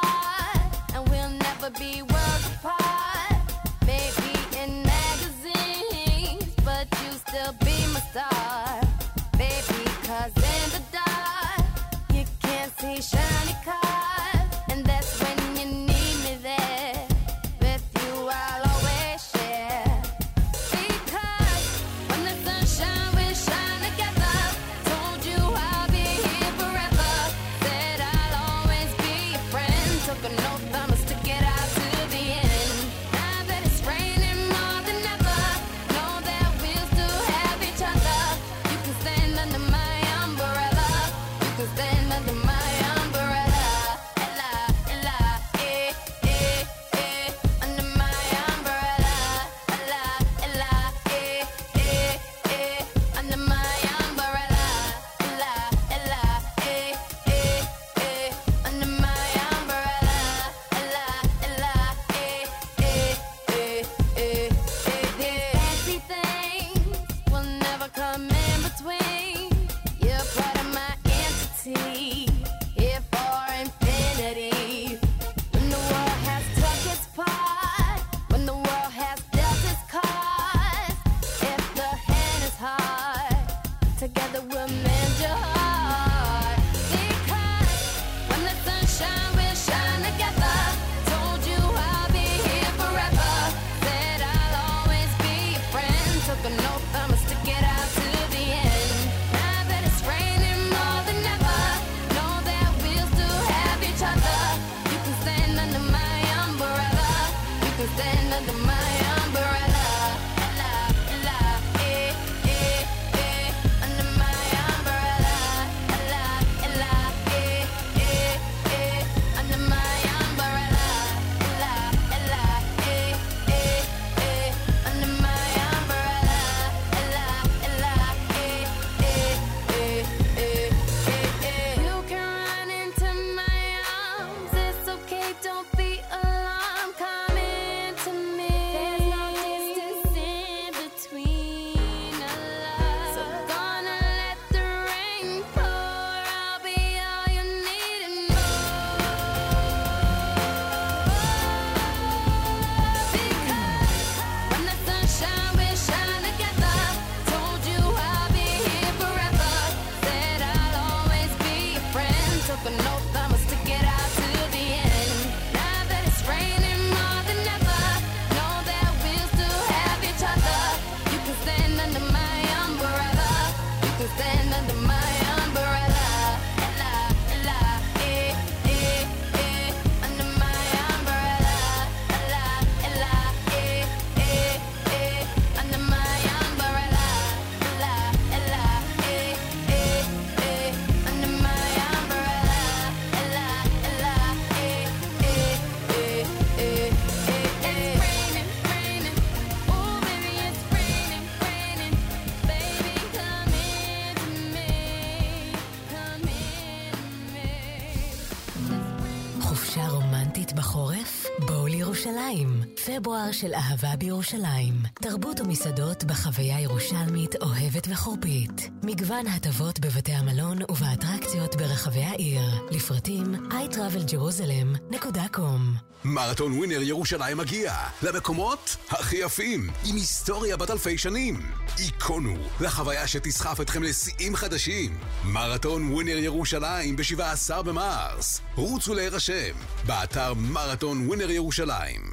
פברואר של אהבה בירושלים. תרבות ומסעדות בחוויה ירושלמית אוהבת וחורפית. מגוון הטבות בבתי המלון ובאטרקציות ברחבי העיר. לפרטים iTravelJerusalem.com מרתון ווינר ירושלים מגיע למקומות הכי יפים, עם היסטוריה בת אלפי שנים. איקונו, לחוויה שתסחף אתכם לשיאים חדשים. מרתון ווינר ירושלים ב-17 במרס. רוצו להירשם, באתר מרתון ווינר ירושלים.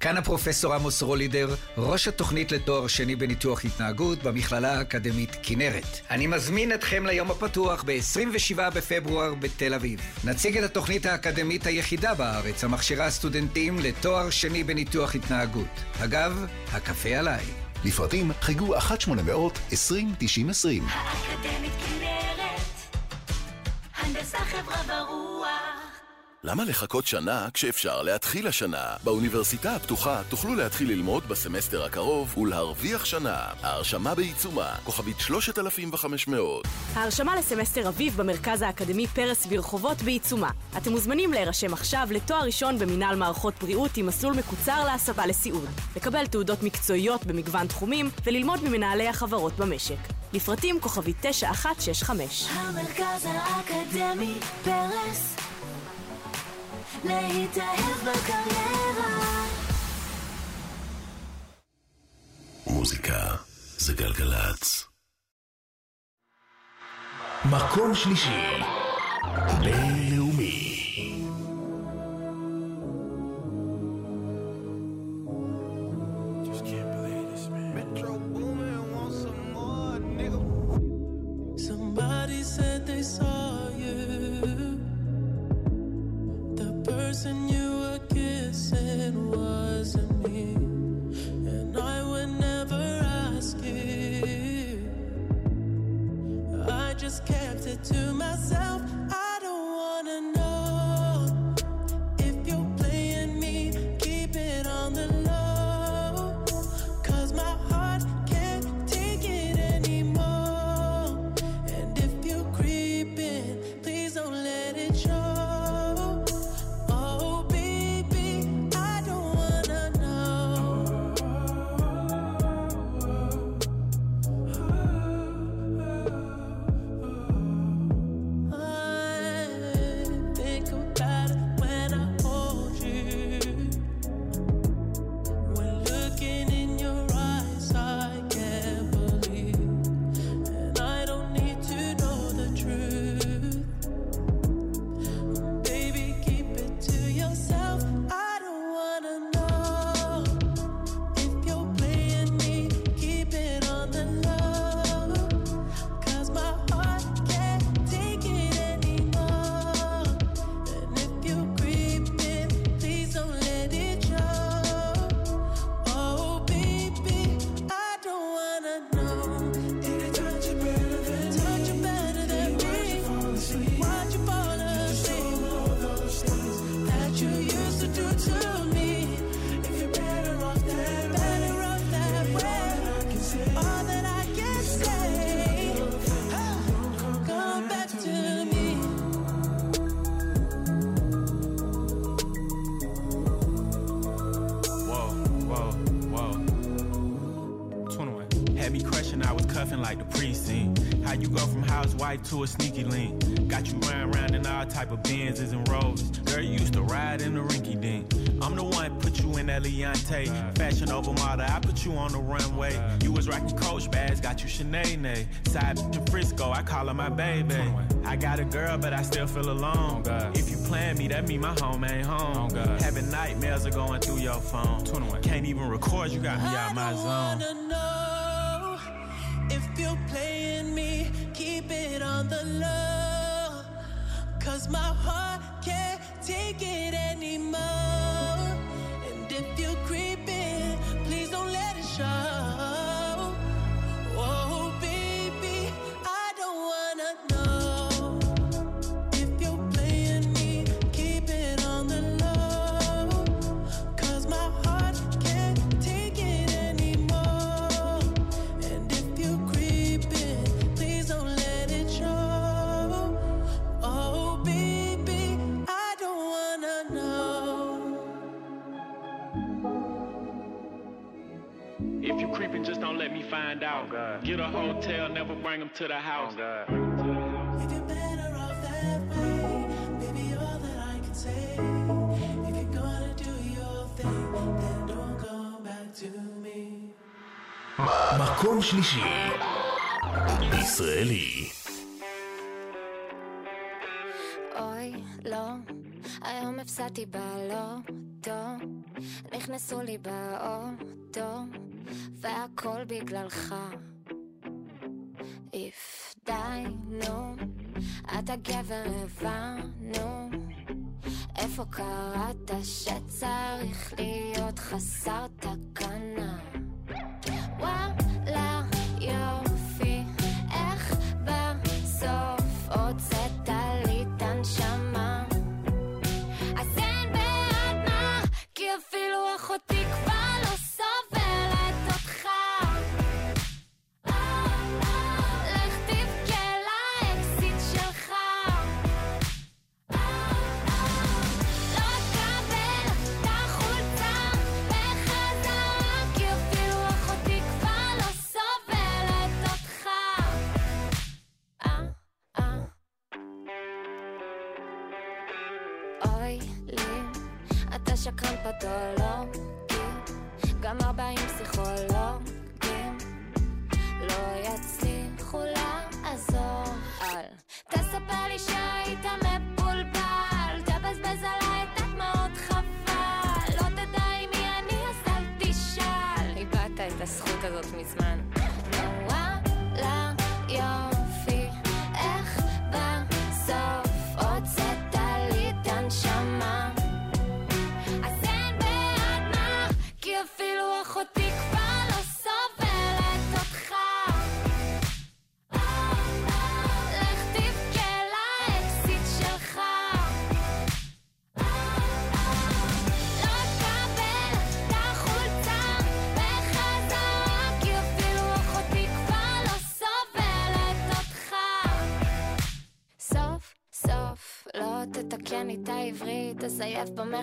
כאן הפרופסור עמוס רולידר, ראש התוכנית לתואר שני בניתוח התנהגות במכללה האקדמית כנרת. אני מזמין אתכם ליום הפתוח ב-27 בפברואר בתל אביב. נציג את התוכנית האקדמית היחידה בארץ המכשירה סטודנטים לתואר שני בניתוח התנהגות. אגב, הקפה עליי. לפרטים חיגו 1-800-2090-20. האקדמית כנרת, הנדסה חברה ורוח למה לחכות שנה כשאפשר להתחיל השנה? באוניברסיטה הפתוחה תוכלו להתחיל ללמוד בסמסטר הקרוב ולהרוויח שנה. ההרשמה בעיצומה, כוכבית 3500. ההרשמה לסמסטר אביב במרכז האקדמי פרס ברחובות בעיצומה. אתם מוזמנים להירשם עכשיו לתואר ראשון במינהל מערכות בריאות עם מסלול מקוצר להסבה לסיעוד. לקבל תעודות מקצועיות במגוון תחומים וללמוד ממנהלי החברות במשק. לפרטים כוכבית 9165. המרכז האקדמי פרס להתאהב בקריירה. מוזיקה זה גלגלצ. מקום שלישי. בין don't let me find out. Get a hotel, never bring them to the house. If you're better off that way, baby, all that I can say. If you're gonna do your thing, then don't come back to me. מקום שלישי. ישראלי. אוי, לא, היום הפסדתי בלוטו, נכנסו לי באוטו, והכל בגללך. איף, די, נו, אתה גבר, הבנו. איפה קראת שצריך להיות חסר תקנה?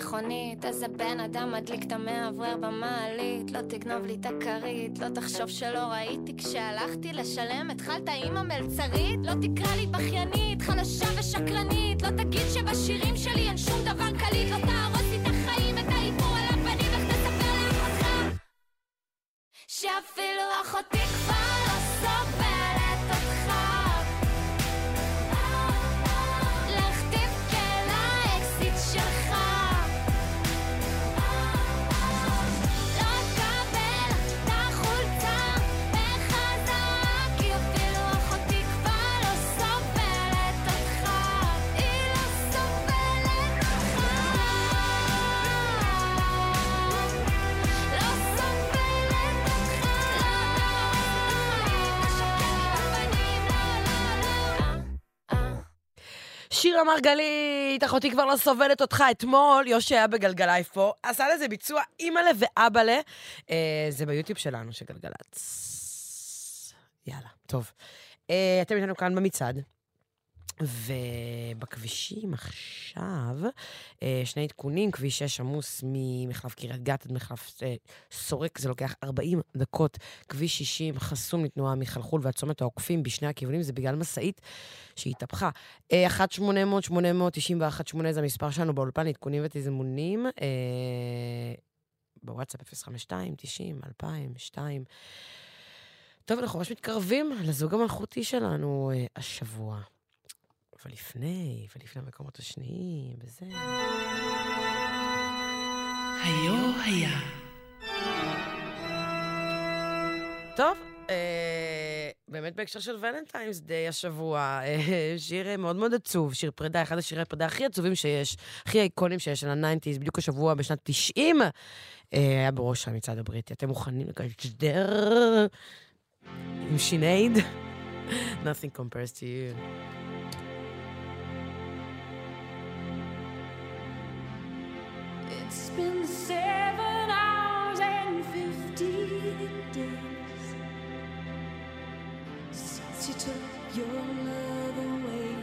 תזייף במכונית, איזה בן אדם מדליק את המאוורר במעלית, לא תגנוב לי את הכרית, לא תחשוב שלא ראיתי. כשהלכתי לשלם, התחלת עם המלצרית, לא תקרא לי בכיינית, חלשה ושקרנית, לא תגיד שבשירים שלי אין שום דבר קליט, לא תהרוס שירה מרגלית, אחותי כבר לא סובלת אותך. אתמול יושי היה בגלגלייב פה, עשה לזה ביצוע אימא'לה ואבא'לה. אה, זה ביוטיוב שלנו, של גלגלצ. יאללה, טוב. אה, אתם איתנו כאן במצעד. ובכבישים עכשיו, אה, שני עדכונים, כביש 6 עמוס ממחלף קריית גת עד מחלף אה, סורק, זה לוקח 40 דקות. כביש 60 חסום לתנועה מחלחול ועד צומת העוקפים בשני הכיוונים, זה בגלל משאית שהתהפכה. אה, 1-800-891-8 זה המספר שלנו באולפן, עדכונים ותזמונים. אה, בוואטסאפ 052 90 2000 2 טוב, אנחנו ממש מתקרבים לזוג המלכותי שלנו אה, השבוע. אבל לפני, ולפני המקומות השניים, וזה... היו היה. טוב, אה, באמת בהקשר של Valentine's Day השבוע, אה, שיר אה, מאוד מאוד עצוב, שיר פרידה, אחד השירי הפרידה הכי עצובים שיש, הכי אייקונים שיש של ה nineties, בדיוק השבוע בשנת 90, אה, היה בראש המצעד הבריטי. אתם מוכנים לגשדר עם שינייד? Nothing compares to you. It's been seven hours and fifteen days since you took your love away.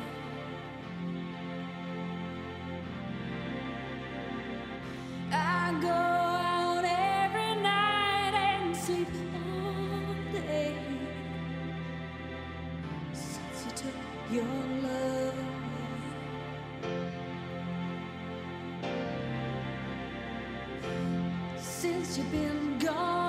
I go out every night and sleep all day since you took your love. you've been gone.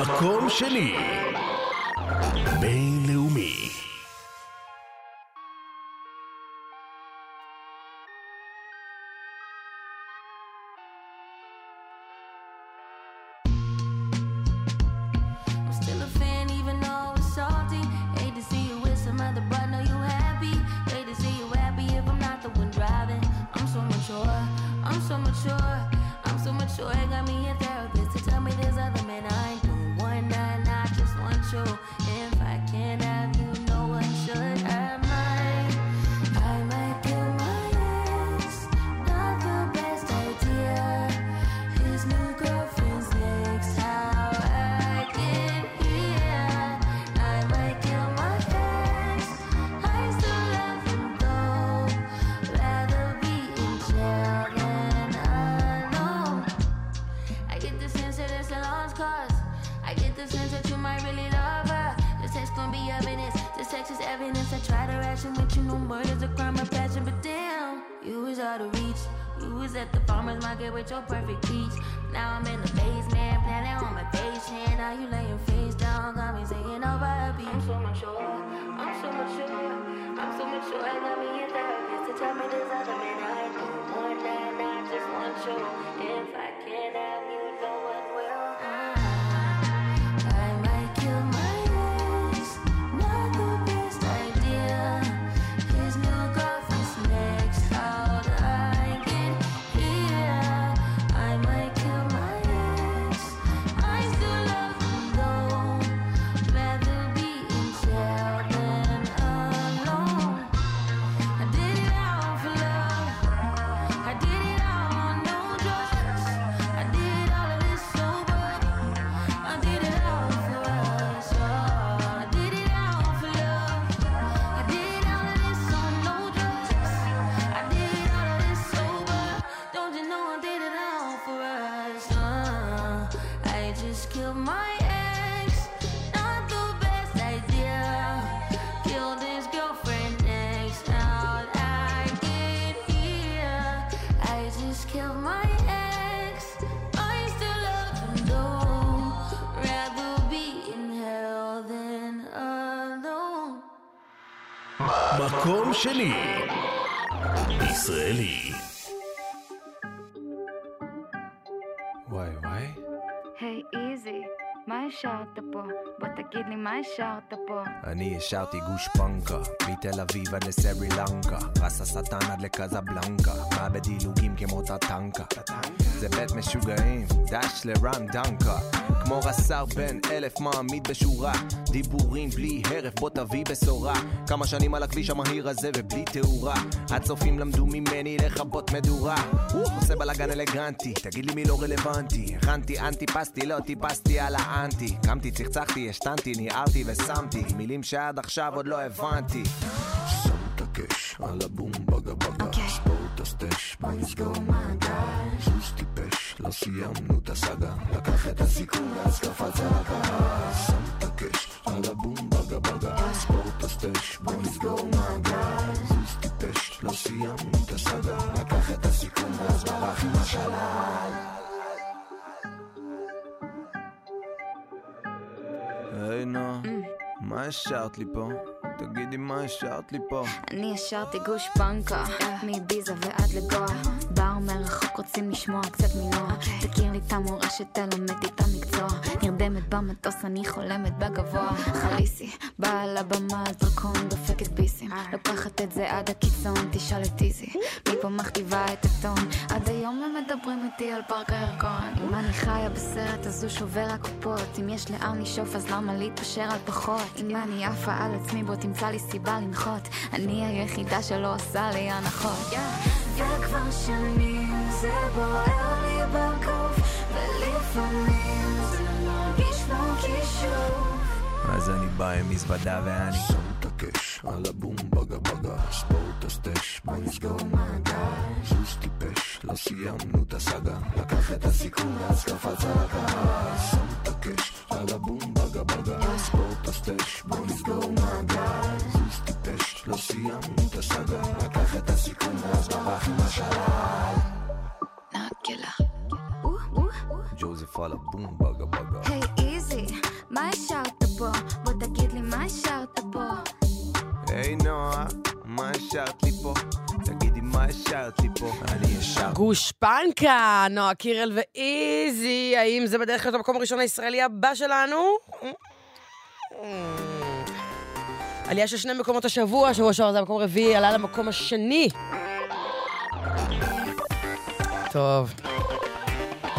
מקום שני. מקום שני. ישראלי. וואי וואי. היי איזי, מה השארת פה? בוא תגיד לי מה השארת פה. אני השארתי גושפנקה, מתל אביב עד לסרי לנקה, רס השטן עד לקזבלנקה, מה בדילוגים כמו טטנקה. זה בית משוגעים, דש לרן דנקה, כמו רס"ר בן אלף מעמיד בשורה, דיבורים בלי הרף, בוא תביא בשורה. כמה שנים על הכביש המהיר הזה ובלי תאורה, הצופים למדו ממני לכבות מדורה. עושה בלאגן אלגנטי, תגיד לי מי לא רלוונטי. הכנתי אנטי פסטי, לא טיפסתי על האנטי. קמתי, צחצחתי, השתנתי, ניערתי ושמתי מילים שעד עכשיו עוד לא הבנתי. שם את הקש על הבום בגה בגה ספורט הסטש בוא נסגור מעגל לא סיימנו את הסאגה. לקח את הסיכון ואז קפץ על הקהל שם את הקש על הבום בגה בגה ספורט הסטש בוא נסגור מעגל. זוז טיפש לא סיימנו את הסאגה. לקח את הסיכון ואז ברח עם השלל היי נו, מה השארת לי פה? תגידי מה השארת לי פה. אני השארתי גושפנקה, מביזה ועד לגואה. בר מרחוק רוצים לשמוע קצת מנוע. תכיר לי את המורה שתלמד את המקצוע. נרדמת במטוס, אני חולמת בגבוה. חליסי, באה לבמה על דרקון, דופקת ביסים. לוקחת את זה עד הקיצון, תשאל את איזי. מפה מכתיבה את הטון. עד היום הם מדברים איתי על פארק הירקון. אם אני חיה בסרט אז הוא שובר הקופות. אם יש לאן לשאוף אז למה להתפשר על פחות? אם אני עפה על עצמי בוא תמצא לי סיבה לנחות. אני היחידה שלא עושה לי הנחות. וכבר שנים זה בוער לי בגוף, ולפעמים זה מרגיש כמו כישוף. אז אני בא עם מזוודה ואני... שם את הקש על הבום בגה בגה ספורט הסטש בוא נסגור מעגל זוז טיפש לא סיימנו את הסאגה לקח את הסיכון ואז קפץ על הקהל שם את הקש על הבום בגה בגה ספורט הסטש בוא נסגור מעגל זוז טיפש לא סיימנו את הסאגה לקח את הסיכון ואז ברח עם השלל ג'וזף על הבום בגה בגה. היי איזי, היי נועה, מה השארת לי פה? תגידי מה השארת לי פה? אני השארתי. גושפנקה, נועה קירל ואיזי, האם זה בדרך כלל המקום הראשון הישראלי הבא שלנו? עלייה של שני מקומות השבוע, שבוע שעבר זה המקום הרביעי, עלה למקום השני. טוב,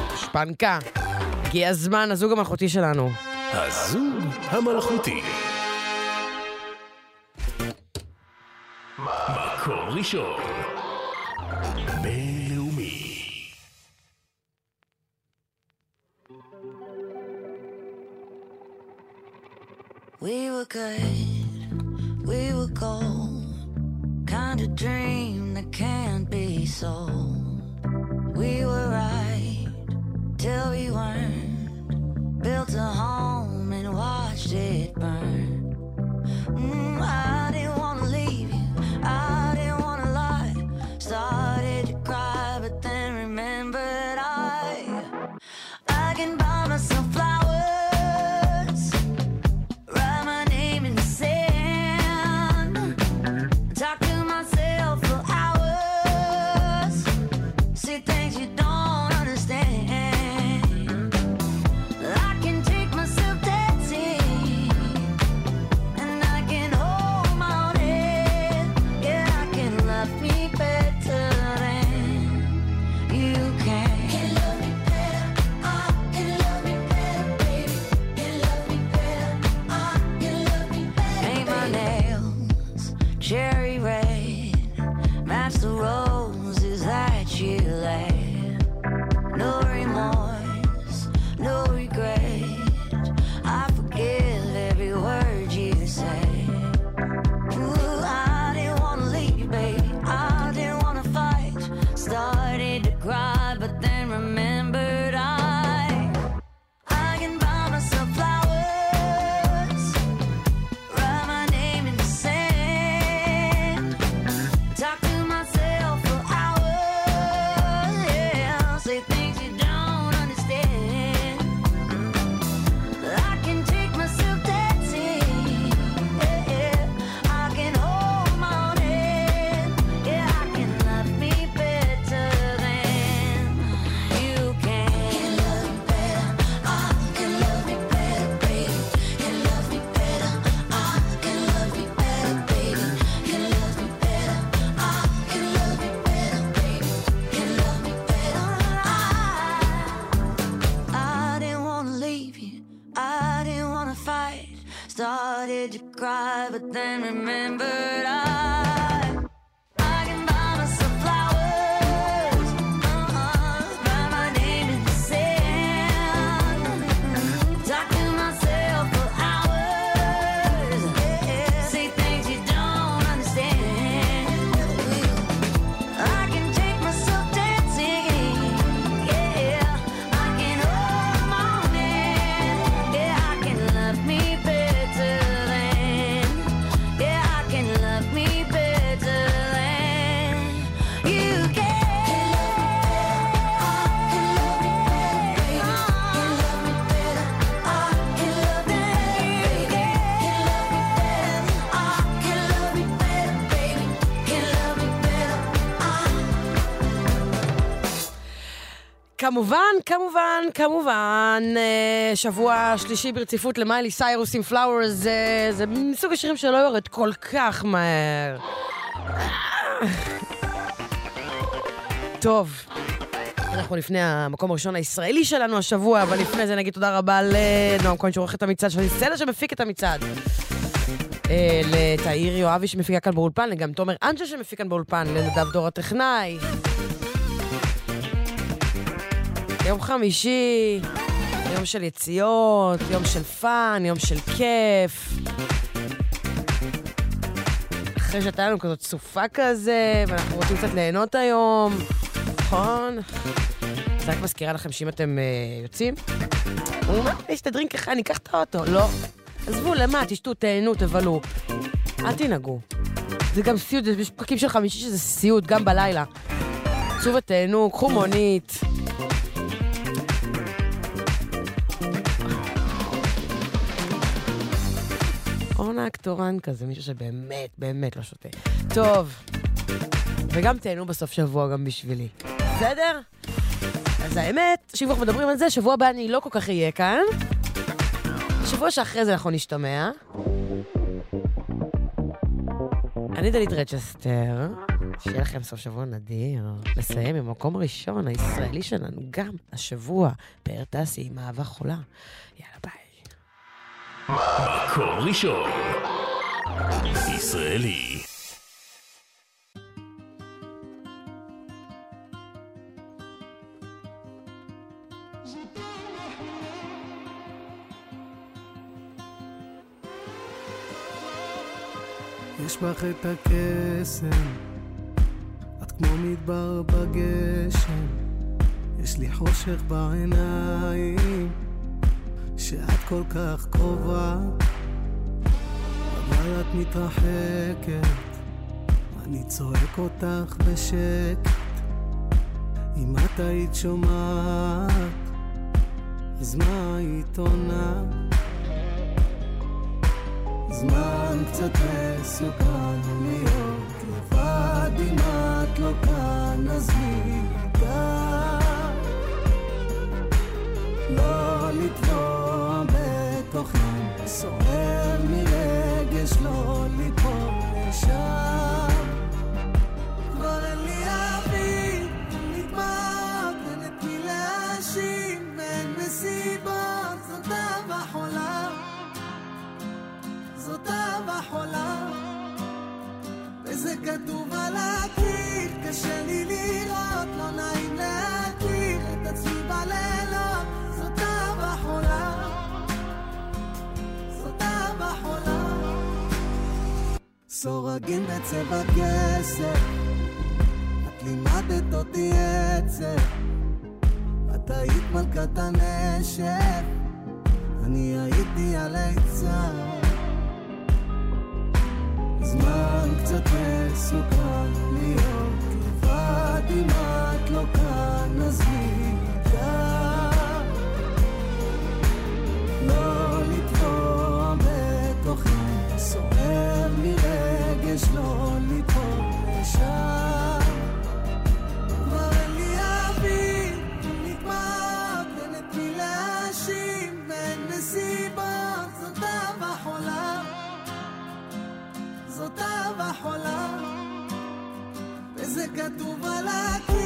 גושפנקה. הגיע הזמן, הזוג המלכותי שלנו. הזוג המלכותי. מקום ראשון, בינלאומי. We were good, we were gold, kind of dream that can't be sold. We were right till we weren't, built a home and watched it burn. Mm, I didn't want כמובן, כמובן, כמובן, אה, שבוע שלישי ברציפות למיילי סיירוס עם פלאוורס, זה, זה מסוג השירים שלא יורד כל כך מהר. טוב, אנחנו לפני המקום הראשון הישראלי שלנו השבוע, אבל לפני זה נגיד תודה רבה לנועם כהן שעורך את המצעד, שלי סלע שמפיק את המצעד. אה, לתאיר יואבי שמפיקה כאן באולפן, וגם תומר אנג'ל שמפיק כאן באולפן, לנדב דור הטכנאי. יום חמישי, יום של יציאות, יום של fun, יום של כיף. אחרי שהייתה לנו כזאת סופה כזה, ואנחנו רוצים קצת ליהנות היום, נכון? אז רק מזכירה לכם שאם אתם אה, יוצאים, אומר, יש את ה drink אחד, אני אקח את האוטו. לא. עזבו, למה? תשתו, תהנו, תבלו. אל תנהגו. זה גם סיוט, יש פקקים של חמישי שזה סיוט, גם בלילה. צאו ותהנו, קחו מונית. אורנה אקטורן כזה, מישהו שבאמת, באמת לא שותה. טוב, וגם תהנו בסוף שבוע גם בשבילי. בסדר? אז האמת, שאם אנחנו מדברים על זה, שבוע הבא אני לא כל כך אהיה כאן. שבוע שאחרי זה אנחנו נשתמע. אני דלית רצ'סטר, שיהיה לכם סוף שבוע נדיר. נסיים עם המקום הראשון הישראלי שלנו, גם השבוע, פאר טסי עם אהבה חולה. יאללה ביי. מקום ראשון. ישראלי. יש בך את הקסם, את כמו מדבר בגשם, יש לי חושך בעיניים, שאת כל כך קרובה, אבל את מתרחקת, אני צועק אותך בשקט, אם את היית שומעת, אז מה היית עונה? זמן קצת מסוכן להיות לבד אם את לא כאן אז מי ידע? לא לטבוע בתוכם סוער מרגש לא ליפול לשם. כבר אין לי אוויר, אין אין את מי להאשים ואין מסיבות, זאת אהבה חולה. זאת אהבה חולה. וזה כתוב על הקיר, קשה לי לראות, לא נעים סורגים בצבע כסף את לימדת אותי עצב. את היית מלכת הנשף. אני הייתי הליצן. זמן קצת מסוכן להיות לבד עם ה... מבקש לא זאת אהבה חולה. וזה כתוב על הכול